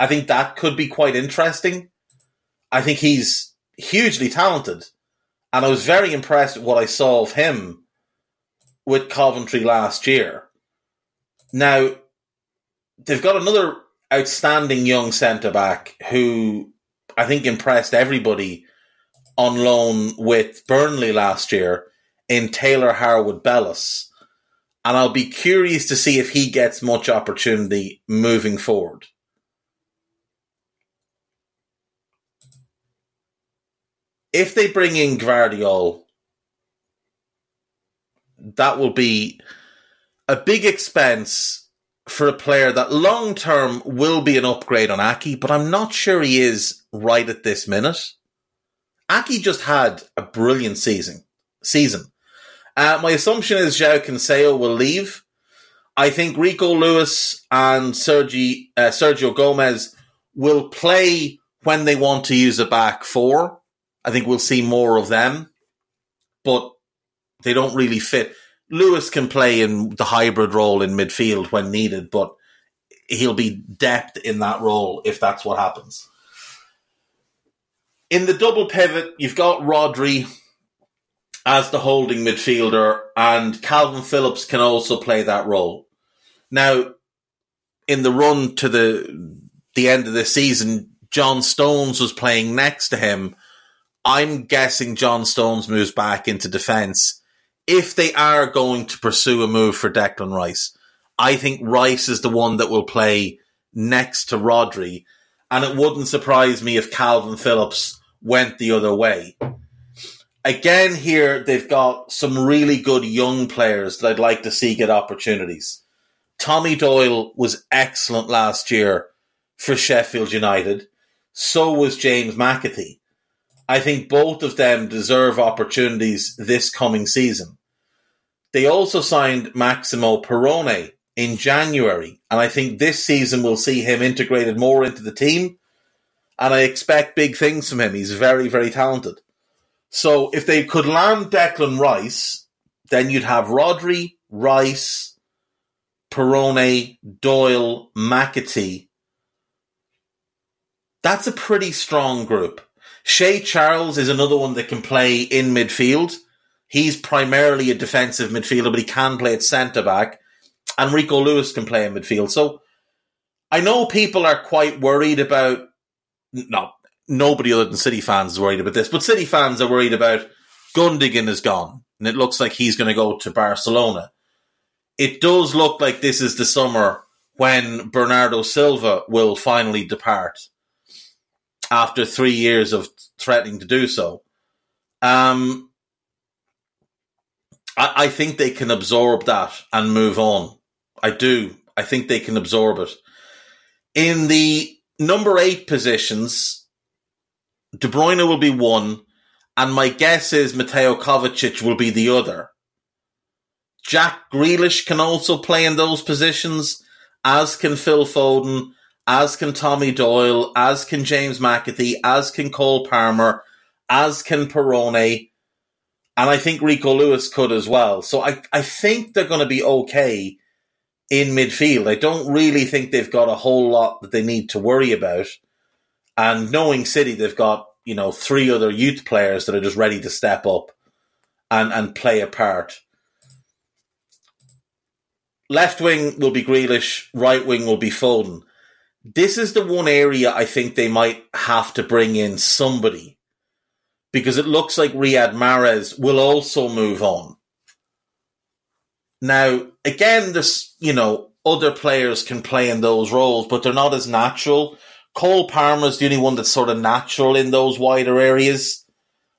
I think that could be quite interesting. I think he's hugely talented. And I was very impressed with what I saw of him with Coventry last year. Now, they've got another outstanding young centre back who I think impressed everybody on loan with Burnley last year in Taylor Harwood Bellis. And I'll be curious to see if he gets much opportunity moving forward. If they bring in Gvardiol, that will be a big expense for a player that long term will be an upgrade on Aké, but I'm not sure he is right at this minute. Aké just had a brilliant season. Season. Uh, my assumption is João Cancelo will leave. I think Rico Lewis and Sergi, uh, Sergio Gomez will play when they want to use a back four. I think we'll see more of them, but they don't really fit. Lewis can play in the hybrid role in midfield when needed, but he'll be depth in that role if that's what happens. In the double pivot, you've got Rodri as the holding midfielder, and Calvin Phillips can also play that role. Now, in the run to the the end of the season, John Stones was playing next to him. I'm guessing John Stones moves back into defence if they are going to pursue a move for Declan Rice, I think Rice is the one that will play next to Rodri. And it wouldn't surprise me if Calvin Phillips went the other way. again, here they've got some really good young players that I'd like to see get opportunities. Tommy Doyle was excellent last year for Sheffield United. So was James McAtee. I think both of them deserve opportunities this coming season. They also signed Maximo Perrone in January, and I think this season we'll see him integrated more into the team. And I expect big things from him. He's very, very talented. So if they could land Declan Rice, then you'd have Rodri, Rice, Perrone, Doyle, McAtee. That's a pretty strong group. Shea Charles is another one that can play in midfield. He's primarily a defensive midfielder, but he can play at centre back. And Rico Lewis can play in midfield. So I know people are quite worried about. No, nobody other than City fans is worried about this, but City fans are worried about Gundogan is gone, and it looks like he's going to go to Barcelona. It does look like this is the summer when Bernardo Silva will finally depart after three years of threatening to do so. Um, I, I think they can absorb that and move on. I do. I think they can absorb it. In the number eight positions, De Bruyne will be one, and my guess is Mateo Kovacic will be the other. Jack Grealish can also play in those positions, as can Phil Foden, as can Tommy Doyle, as can James McAtee, as can Cole Palmer, as can Perrone, and I think Rico Lewis could as well. So I, I think they're going to be okay in midfield. I don't really think they've got a whole lot that they need to worry about. And knowing City, they've got, you know, three other youth players that are just ready to step up and, and play a part. Left wing will be Grealish, right wing will be Foden. This is the one area I think they might have to bring in somebody because it looks like Riyad Mahrez will also move on. Now, again, this, you know, other players can play in those roles, but they're not as natural. Cole Palmer's the only one that's sort of natural in those wider areas.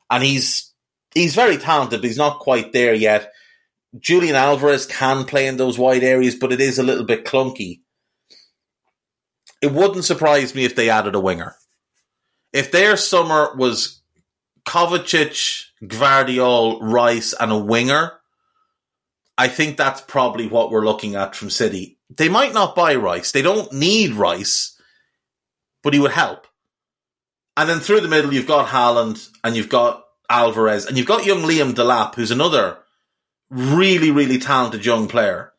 And he's he's very talented, but he's not quite there yet. Julian Alvarez can play in those wide areas, but it is a little bit clunky. It wouldn't surprise me if they added a winger. If their summer was Kovacic, Gvardiol, Rice, and a winger, I think that's probably what we're looking at from City. They might not buy Rice. They don't need Rice, but he would help. And then through the middle, you've got Haaland and you've got Alvarez and you've got young Liam Delap, who's another really, really talented young player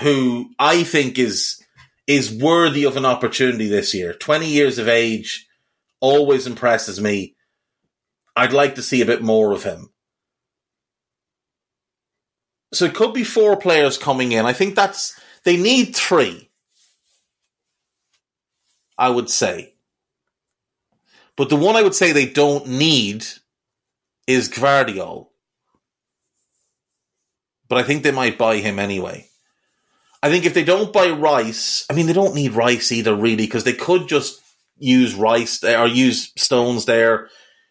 who I think is is worthy of an opportunity this year. 20 years of age always impresses me. I'd like to see a bit more of him. So it could be four players coming in. I think that's they need three. I would say. But the one I would say they don't need is Gvardiol. But I think they might buy him anyway. I think if they don't buy Rice, I mean, they don't need Rice either, really, because they could just use Rice there, or use Stones there,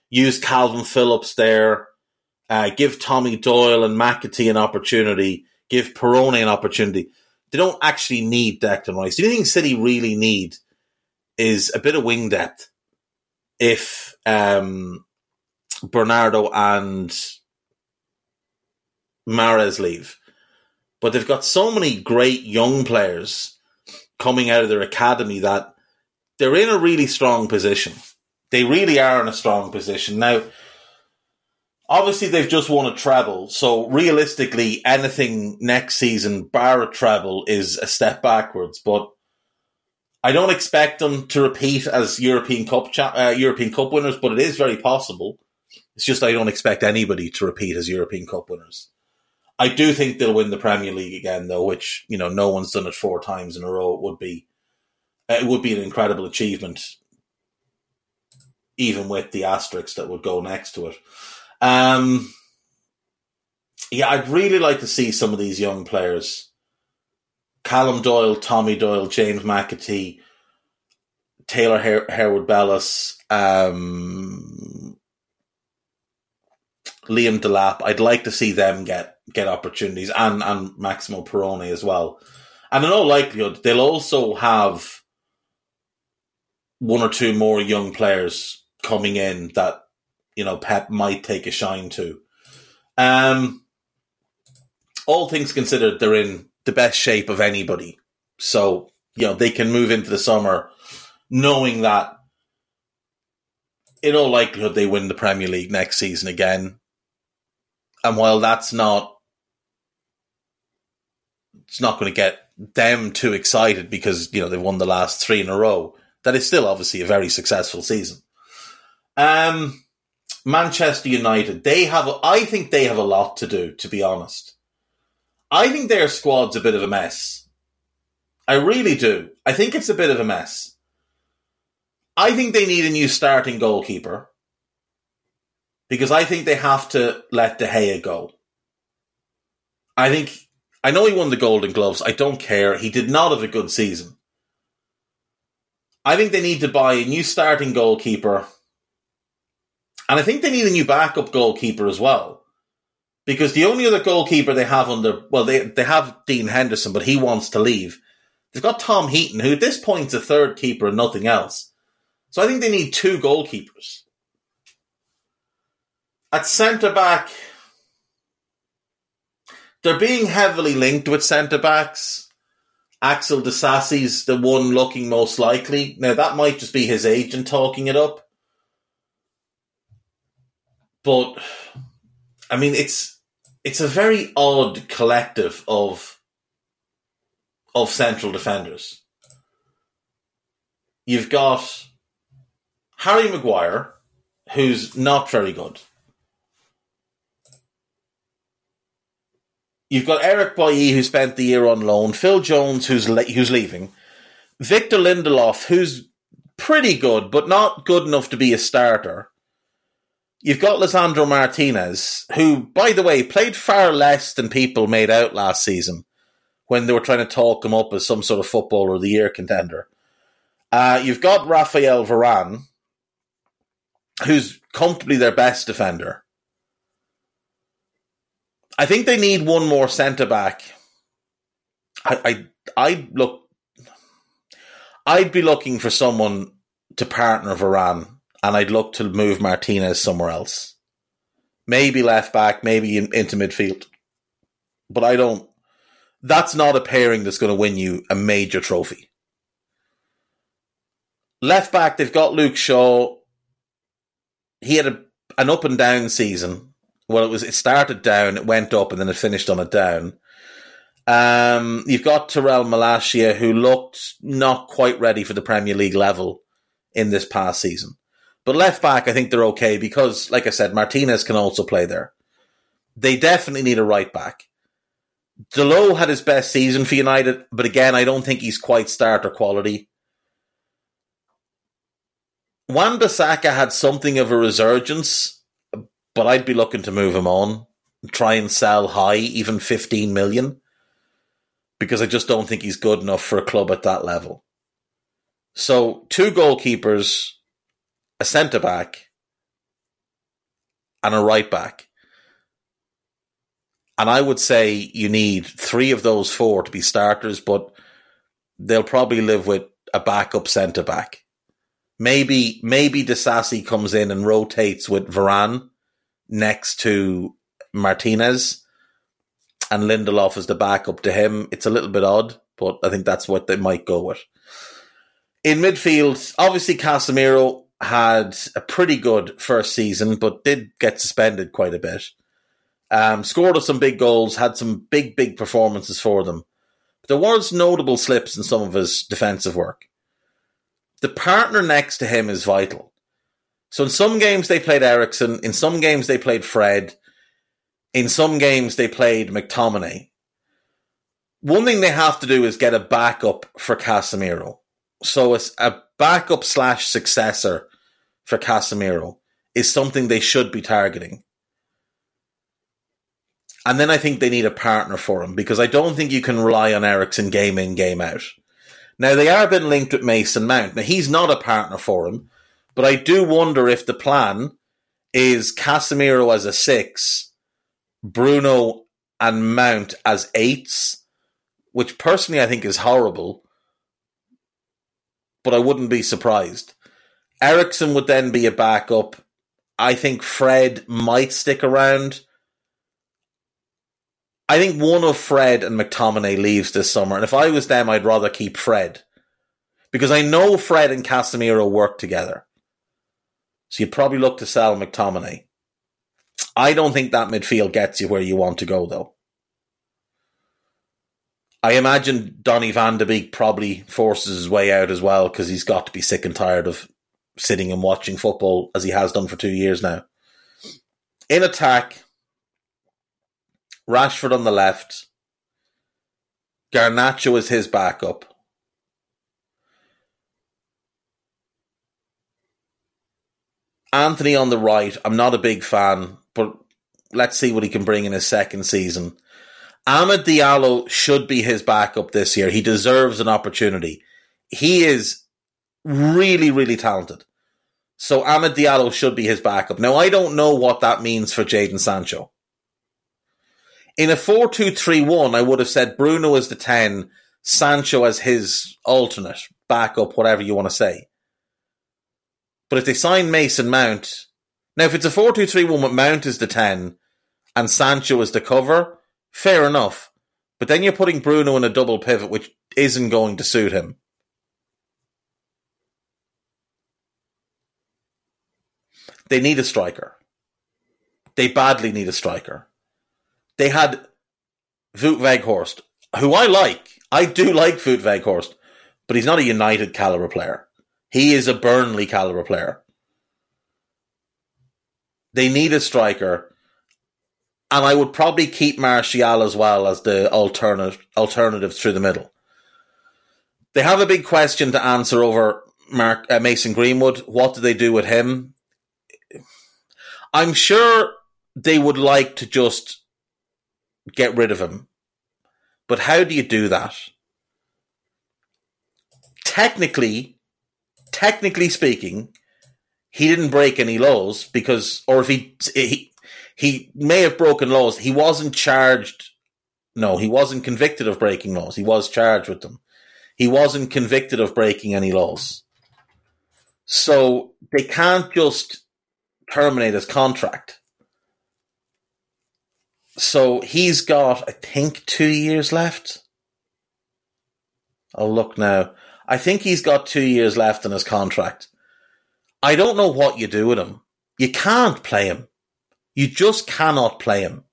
use Calvin Phillips there, uh, give Tommy Doyle and McAtee an opportunity, give Perrone an opportunity. They don't actually need Declan Rice. The only thing City really need is a bit of wing depth. If um, Bernardo and Mahrez leave, but they've got so many great young players coming out of their academy that they're in a really strong position. They really are in a strong position. Now, obviously, they've just won a treble. So, realistically, anything next season, bar a treble, is a step backwards. But I don't expect them to repeat as European Cup cha- uh, European Cup winners, but it is very possible. It's just I don't expect anybody to repeat as European Cup winners. I do think they'll win the Premier League again, though, which you know no one's done it four times in a row. It would be it would be an incredible achievement, even with the asterisks that would go next to it. Um, yeah, I'd really like to see some of these young players: Callum Doyle, Tommy Doyle, James McAtee, Taylor Her- Harwood Bellis. Um, Liam Delap. I'd like to see them get get opportunities and and Maximo Perrone as well. And in all likelihood, they'll also have one or two more young players coming in that you know Pep might take a shine to. Um, all things considered, they're in the best shape of anybody. So you know they can move into the summer knowing that in all likelihood they win the Premier League next season again. And while that's not it's not going to get them too excited because you know they've won the last three in a row. That is still obviously a very successful season. Um, Manchester United, they have, I think they have a lot to do, to be honest. I think their squad's a bit of a mess. I really do. I think it's a bit of a mess. I think they need a new starting goalkeeper because I think they have to let De Gea go. I think I know he won the Golden Gloves. I don't care. He did not have a good season. I think they need to buy a new starting goalkeeper. And I think they need a new backup goalkeeper as well. Because the only other goalkeeper they have under, well, they, they have Dean Henderson, but he wants to leave. They've got Tom Heaton, who at this point is a third keeper and nothing else. So I think they need two goalkeepers. At centre back, they're being heavily linked with centre backs. Axel Disasi's the one looking most likely. Now that might just be his agent talking it up. But I mean it's it's a very odd collective of of central defenders. You've got Harry Maguire, who's not very good. You've got Eric Bailly, who spent the year on loan, Phil Jones, who's le- who's leaving, Victor Lindelof, who's pretty good, but not good enough to be a starter. You've got Lisandro Martinez, who, by the way, played far less than people made out last season when they were trying to talk him up as some sort of footballer of the year contender. Uh, you've got Rafael Varane, who's comfortably their best defender. I think they need one more centre back. I, I I look. I'd be looking for someone to partner Varane, and I'd look to move Martinez somewhere else. Maybe left back, maybe in, into midfield. But I don't. That's not a pairing that's going to win you a major trophy. Left back, they've got Luke Shaw. He had a, an up and down season well, it was it started down, it went up, and then it finished on a down. Um, you've got Tyrell Malacia, who looked not quite ready for the Premier League level in this past season. But left back, I think they're okay because, like I said, Martinez can also play there. They definitely need a right back. Dalot had his best season for United, but again, I don't think he's quite starter quality. Wan Bissaka had something of a resurgence but I'd be looking to move him on, try and sell high, even 15 million, because I just don't think he's good enough for a club at that level. So, two goalkeepers, a centre back, and a right back. And I would say you need three of those four to be starters, but they'll probably live with a backup centre back. Maybe maybe Disasi comes in and rotates with Varane next to Martinez and Lindelof is the backup to him. It's a little bit odd, but I think that's what they might go with. In midfield, obviously Casemiro had a pretty good first season, but did get suspended quite a bit. Um, scored us some big goals, had some big, big performances for them. But there was notable slips in some of his defensive work. The partner next to him is vital. So in some games they played Eriksen, in some games they played Fred, in some games they played McTominay. One thing they have to do is get a backup for Casemiro. So it's a backup slash successor for Casemiro is something they should be targeting. And then I think they need a partner for him because I don't think you can rely on Eriksen game in, game out. Now they are been linked with Mason Mount. Now he's not a partner for him, but I do wonder if the plan is Casemiro as a six, Bruno and Mount as eights, which personally I think is horrible, but I wouldn't be surprised. Eriksen would then be a backup. I think Fred might stick around. I think one of Fred and McTominay leaves this summer, and if I was them, I'd rather keep Fred because I know Fred and Casemiro work together. So you'd probably look to sell McTominay. I don't think that midfield gets you where you want to go, though. I imagine Donny van de Beek probably forces his way out as well because he's got to be sick and tired of sitting and watching football as he has done for two years now. In attack, Rashford on the left. Garnacho is his backup. Antony on the right, I'm not a big fan, but let's see what he can bring in his second season. Amad Diallo should be his backup this year. He deserves an opportunity. He is really, really talented. So Amad Diallo should be his backup. Now, I don't know what that means for Jadon Sancho. In a 4 2 3 1, I would have said Bruno as the 10, Sancho as his alternate, backup, whatever you want to say. But if they sign Mason Mount, now if it's a 4 2 3 1 with Mount as the 10 and Sancho as the cover, fair enough. But then you're putting Bruno in a double pivot, which isn't going to suit him. They need a striker. They badly need a striker. They had Wout Weghorst, who I like. I do like Wout Weghorst, but he's not a United caliber player. He is a Burnley caliber player. They need a striker, and I would probably keep Martial as well as the alternative alternative through the middle. They have a big question to answer over Mark uh, Mason Greenwood. What do they do with him? I'm sure they would like to just get rid of him, but how do you do that? Technically, technically speaking, he didn't break any laws because, or if he he he may have broken laws, he wasn't charged. No, he wasn't convicted of breaking laws. He was charged with them. He wasn't convicted of breaking any laws. So they can't just terminate his contract. So he's got, I think, two years left. I'll look now. I think he's got two years left in his contract. I don't know what you do with him. You can't play him. You just cannot play him.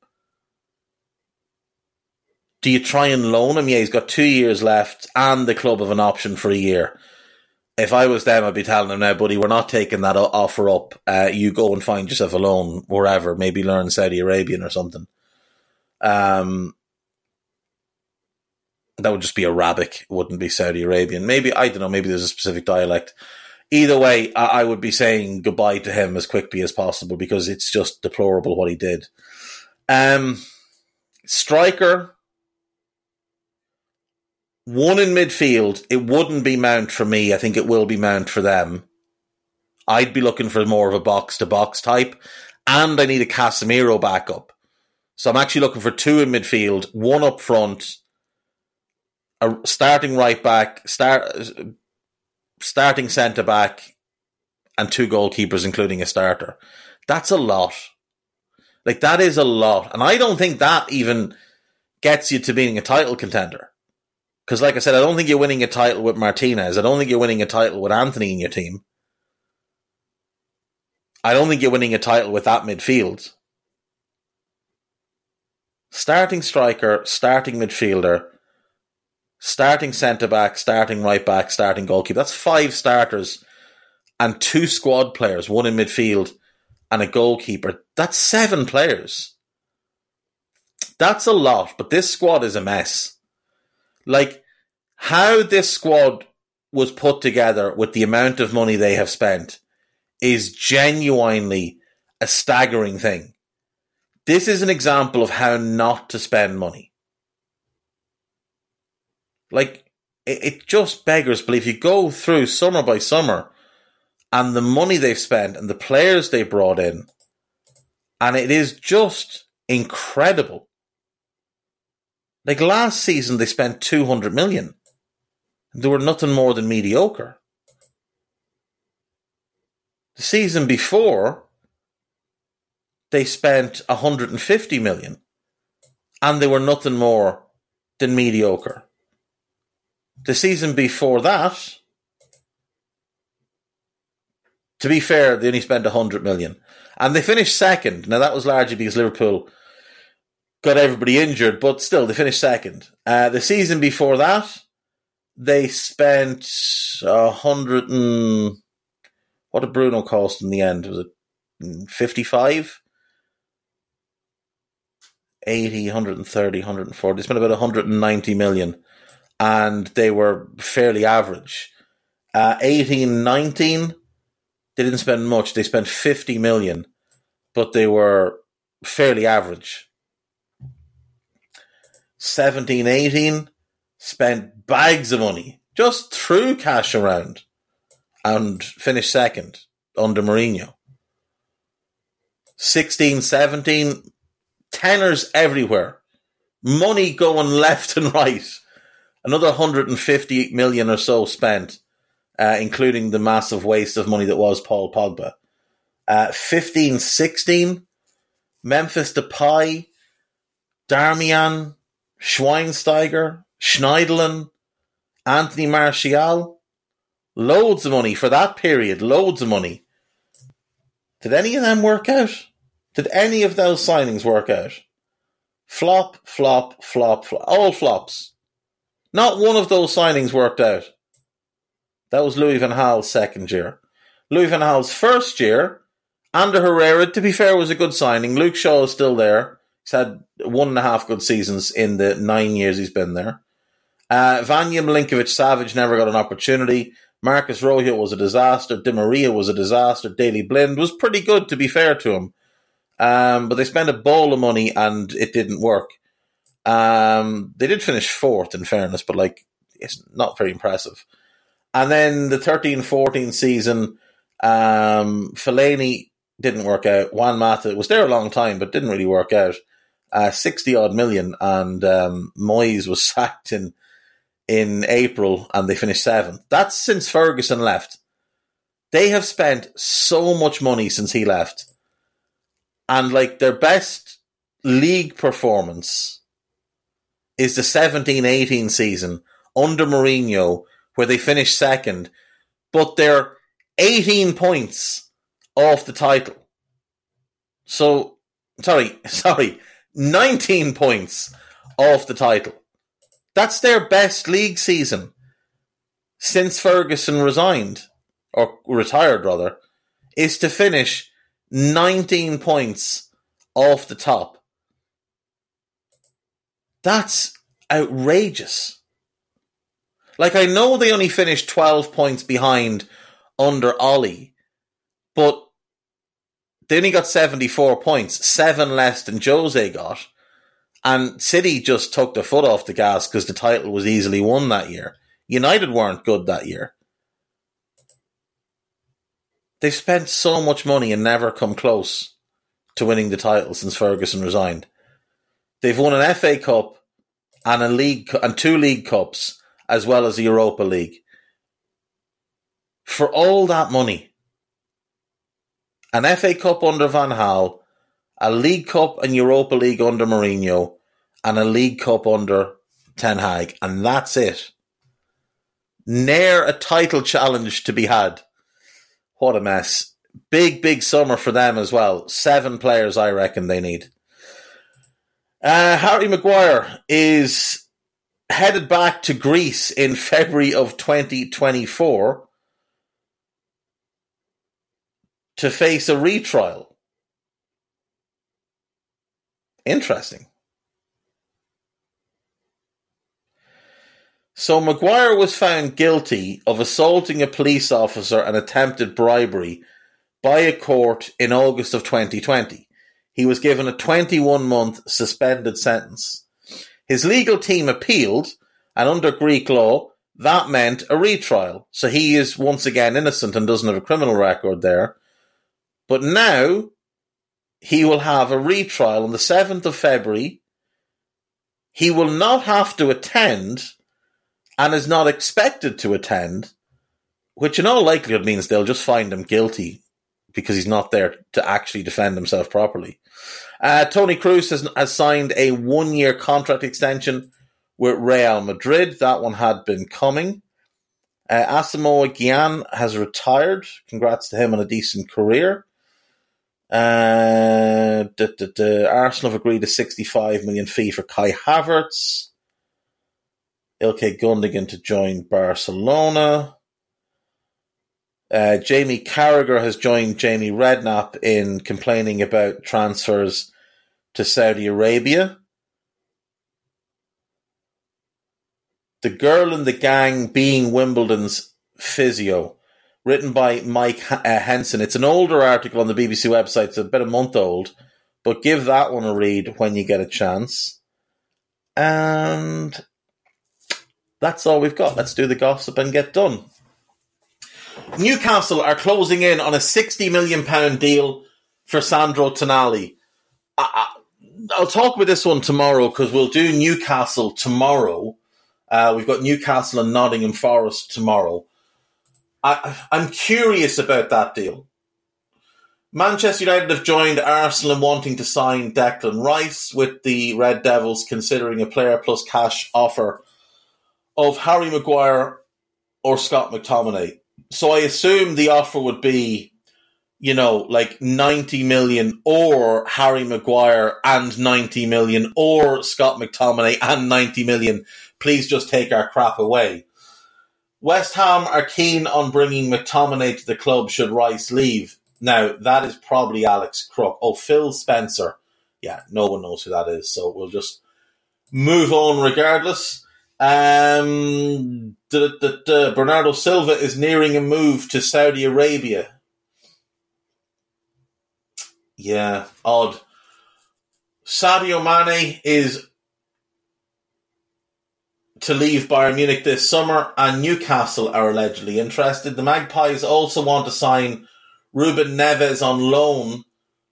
Do you try and loan him? Yeah, he's got two years left and the club have an option for a year. If I was them, I'd be telling them now, buddy, we're not taking that offer up. Uh, you go and find yourself a loan wherever, maybe learn Saudi Arabian or something. Um, that would just be Arabic, wouldn't be Saudi Arabian. Maybe I don't know. Maybe there's a specific dialect. Either way, I, I would be saying goodbye to him as quickly as possible because it's just deplorable what he did. Um, striker, one in midfield. It wouldn't be Mount for me. I think it will be Mount for them. I'd be looking for more of a box to box type, and I need a Casemiro backup. So I'm actually looking for two in midfield, one up front a starting right back, start starting centre back, and two goalkeepers, including a starter. That's a lot. Like that is a lot, and I don't think that even gets you to being a title contender. Because, like I said, I don't think you're winning a title with Martinez. I don't think you're winning a title with Antony in your team. I don't think you're winning a title with that midfield. Starting striker, starting midfielder, starting centre back, starting right back, starting goalkeeper. That's five starters and two squad players, one in midfield and a goalkeeper. That's seven players. That's a lot, but this squad is a mess. Like how this squad was put together with the amount of money they have spent is genuinely a staggering thing. This is an example of how not to spend money. Like it, it just beggars belief. You go through summer by summer, and the money they've spent and the players they brought in, And it is just incredible. Like last season, they spent 200 million. They were nothing more than mediocre. The season before, they spent 150 million and they were nothing more than mediocre. The season before that, to be fair, they only spent 100 million. And they finished second. Now, that was largely because Liverpool got everybody injured, but still, they finished second. Uh, the season before that, they spent a hundred and what did Bruno cost in the end? Was it 55? 80, 130, 140. They spent about 190 million and they were fairly average. Uh, 18, 19, they didn't spend much. They spent 50 million, but they were fairly average. 17, 18 spent bags of money, just threw cash around and finished second under Mourinho. 16, 17, tenors everywhere. Money going left and right. Another 150 million or so spent, uh, including the massive waste of money that was Paul Pogba. Uh, 15, 16, Memphis Depay, Darmian, Schweinsteiger, Schneiderlin, Anthony Martial. Loads of money for that period. Loads of money. Did any of them work out? Did any of those signings work out? Flop, flop, flop, flop. All flops. Not one of those signings worked out. That was Louis Van Gaal's second year. Louis Van Gaal's first year, Ander Herrera, to be fair, was a good signing. Luke Shaw is still there. He's had one and a half good seasons in the nine years he's been there. Uh, Vanja Milinkovic Savic never got an opportunity. Marcos Rojo was a disaster. Di Maria was a disaster. Daley Blind was pretty good, to be fair to him. Um, but they spent a ball of money and it didn't work. Um, they did finish fourth, in fairness, but like it's not very impressive. And then the 13 14 season, um, Fellaini didn't work out. Juan Mata was there a long time, but didn't really work out. Uh, 60 odd million, and um, Moyes was sacked in in April and they finished seventh. That's since Ferguson left. They have spent so much money since he left. And like their best league performance is the 17 18 season under Mourinho, where they finished second, but they're 18 points off the title. So, sorry, sorry, 19 points off the title. That's their best league season since Ferguson resigned, or retired rather, is to finish 19 points off the top. That's outrageous. Like, I know they only finished 12 points behind under Ollie, but they only got 74 points, seven less than Jose got. And City just took the foot off the gas because the title was easily won that year. United weren't good that year. They've spent so much money and never come close to winning the title since Ferguson resigned. They've won an FA Cup and a league and two league cups as well as the Europa League. For all that money, an FA Cup under Van Gaal, a League Cup and Europa League under Mourinho, and a League Cup under Ten Hag, and that's it. Ne'er a title challenge to be had. What a mess. Big, big summer for them as well. Seven players, I reckon they need. Uh, Harry Maguire is headed back to Greece in February of 2024 to face a retrial. Interesting. So Maguire was found guilty of assaulting a police officer and attempted bribery by a court in August of 2020. He was given a 21 month suspended sentence. His legal team appealed, and under Greek law, that meant a retrial. So he is once again innocent and doesn't have a criminal record there. But now he will have a retrial on the 7th of February. He will not have to attend and is not expected to attend, which in all likelihood means they'll just find him guilty because he's not there to actually defend himself properly. Uh, Toni Kroos has, has signed a one year contract extension with Real Madrid. That one had been coming. Uh, Asamoah Gyan has retired. Congrats to him on a decent career. Uh. Arsenal have agreed a 65 million fee for Kai Havertz. Ilkay Gundogan to join Barcelona. Uh, Jamie Carragher has joined Jamie Redknapp in complaining about transfers to Saudi Arabia. The Girl in the Gang being Wimbledon's physio, written by Mike uh, Henson. It's an older article on the BBC website, it's about a month old, but give that one a read when you get a chance. And that's all we've got. Let's do the gossip and get done. Newcastle are closing in on a £60 million deal for Sandro Tonali. I, will talk about this one tomorrow because we'll do Newcastle tomorrow. Uh, we've got Newcastle and Nottingham Forest tomorrow. I, I'm curious about that deal. Manchester United have joined Arsenal in wanting to sign Declan Rice, with the Red Devils considering a player plus cash offer of Harry Maguire or Scott McTominay. So I assume the offer would be, you know, like 90 million or Harry Maguire and 90 million or Scott McTominay and 90 million. Please just take our crap away. West Ham are keen on bringing McTominay to the club should Rice leave. Now, that is probably Alex Crook. Oh, Phil Spencer. Yeah, no one knows who that is. So we'll just move on regardless. Um, da, da, da, Bernardo Silva is nearing a move to Saudi Arabia. Yeah, odd. Sadio Mane is to leave Bayern Munich this summer, and Newcastle are allegedly interested. The Magpies also want to sign Ruben Neves on loan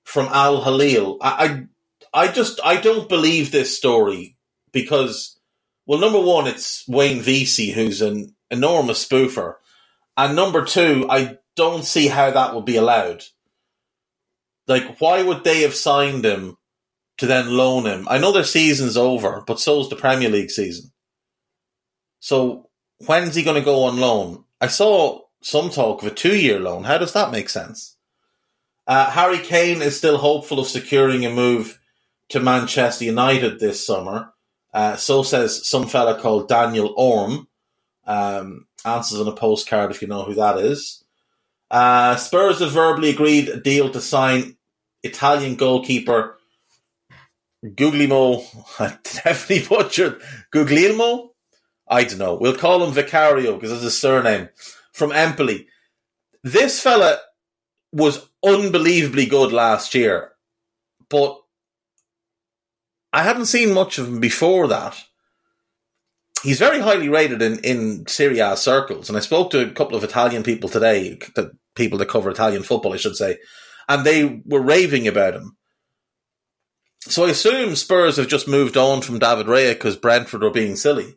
from Al Hilal. I, I, I just I don't believe this story because well, number one, it's Wayne Veysey, who's an enormous spoofer. And number two, I don't see how that would be allowed. Like, why would they have signed him to then loan him? I know their season's over, but so's the Premier League season. So, when's he going to go on loan? I saw some talk of a two year loan. How does that make sense? Uh, Harry Kane is still hopeful of securing a move to Manchester United this summer. Uh, so says some fella called Daniel Orm. Um, answers on a postcard if you know who that is. Uh, Spurs have verbally agreed a deal to sign Italian goalkeeper Guglielmo. I definitely butchered Guglielmo. I don't know. We'll call him Vicario because that's his surname from Empoli. This fella was unbelievably good last year, but I hadn't seen much of him before that. He's very highly rated in, in Serie A circles, and I spoke to a couple of Italian people today, the people that cover Italian football, I should say, and they were raving about him. So I assume Spurs have just moved on from David Raya because Brentford are being silly.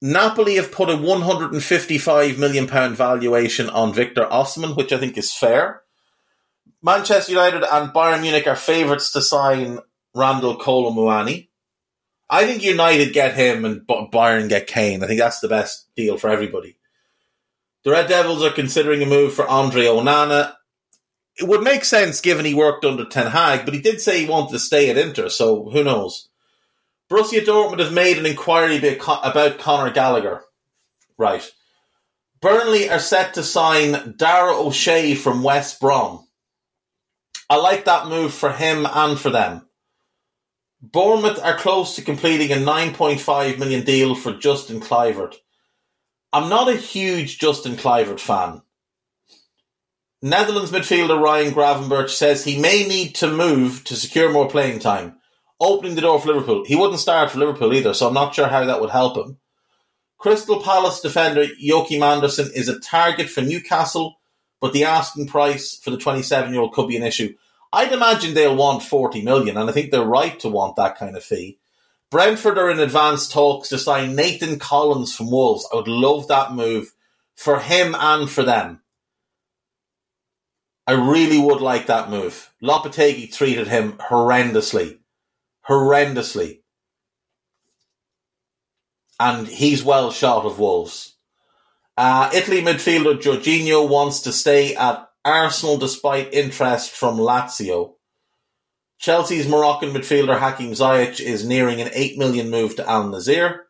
Napoli have put a 155 million pound valuation on Victor Osimhen, which I think is fair. Manchester United and Bayern Munich are favourites to sign Randal Kolo Muani. I think United get him and Bayern get Kane. I think that's the best deal for everybody. The Red Devils are considering a move for Andre Onana. It would make sense given he worked under Ten Hag, but he did say he wanted to stay at Inter, so who knows? Borussia Dortmund have made an inquiry about Conor Gallagher. Right. Burnley are set to sign Dara O'Shea from West Brom. I like that move for him and for them. Bournemouth are close to completing a 9.5 million deal for Justin Kluivert. I'm not a huge Justin Kluivert fan. Netherlands midfielder Ryan Gravenberch says he may need to move to secure more playing time, opening the door for Liverpool. He wouldn't start for Liverpool either, so I'm not sure how that would help him. Crystal Palace defender Joachim Andersen is a target for Newcastle, but the asking price for the 27 year old could be an issue. I'd imagine they'll want 40 million, and I think they're right to want that kind of fee. Brentford are in advanced talks to sign Nathan Collins from Wolves. I would love that move for him and for them. I really would like that move. Lopetegui treated him horrendously. Horrendously. And he's well shot of Wolves. Uh, Italy midfielder Jorginho wants to stay at Arsenal despite interest from Lazio. Chelsea's Moroccan midfielder Hakim Ziyech is nearing an 8 million move to Al Nassr.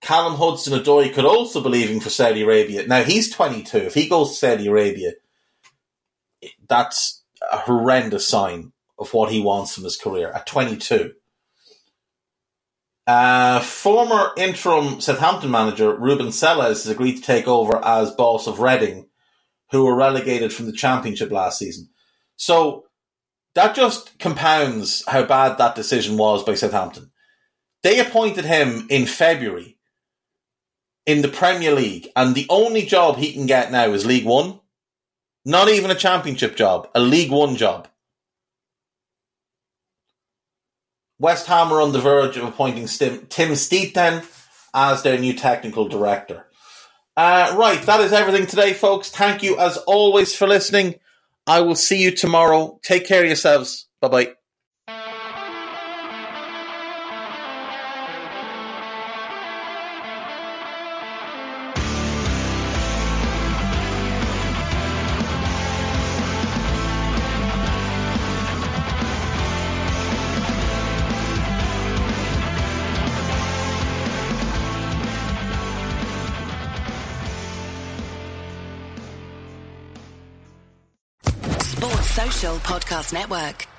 Callum Hudson Odoi could also be leaving for Saudi Arabia. Now he's 22. If he goes to Saudi Arabia, that's a horrendous sign of what he wants from his career at 22. Uh, former interim Southampton manager Ruben Selles has agreed to take over as boss of Reading, who were relegated from the Championship last season. So that just compounds how bad that decision was by Southampton. They appointed him in February in the Premier League, and the only job he can get now is League One. Not even a championship job, a League One job. West Ham are on the verge of appointing Tim Steidten as their new technical director. Uh, right, that is everything today, folks. Thank you as always for listening. I will see you tomorrow. Take care of yourselves. Bye bye.
Podcast Network.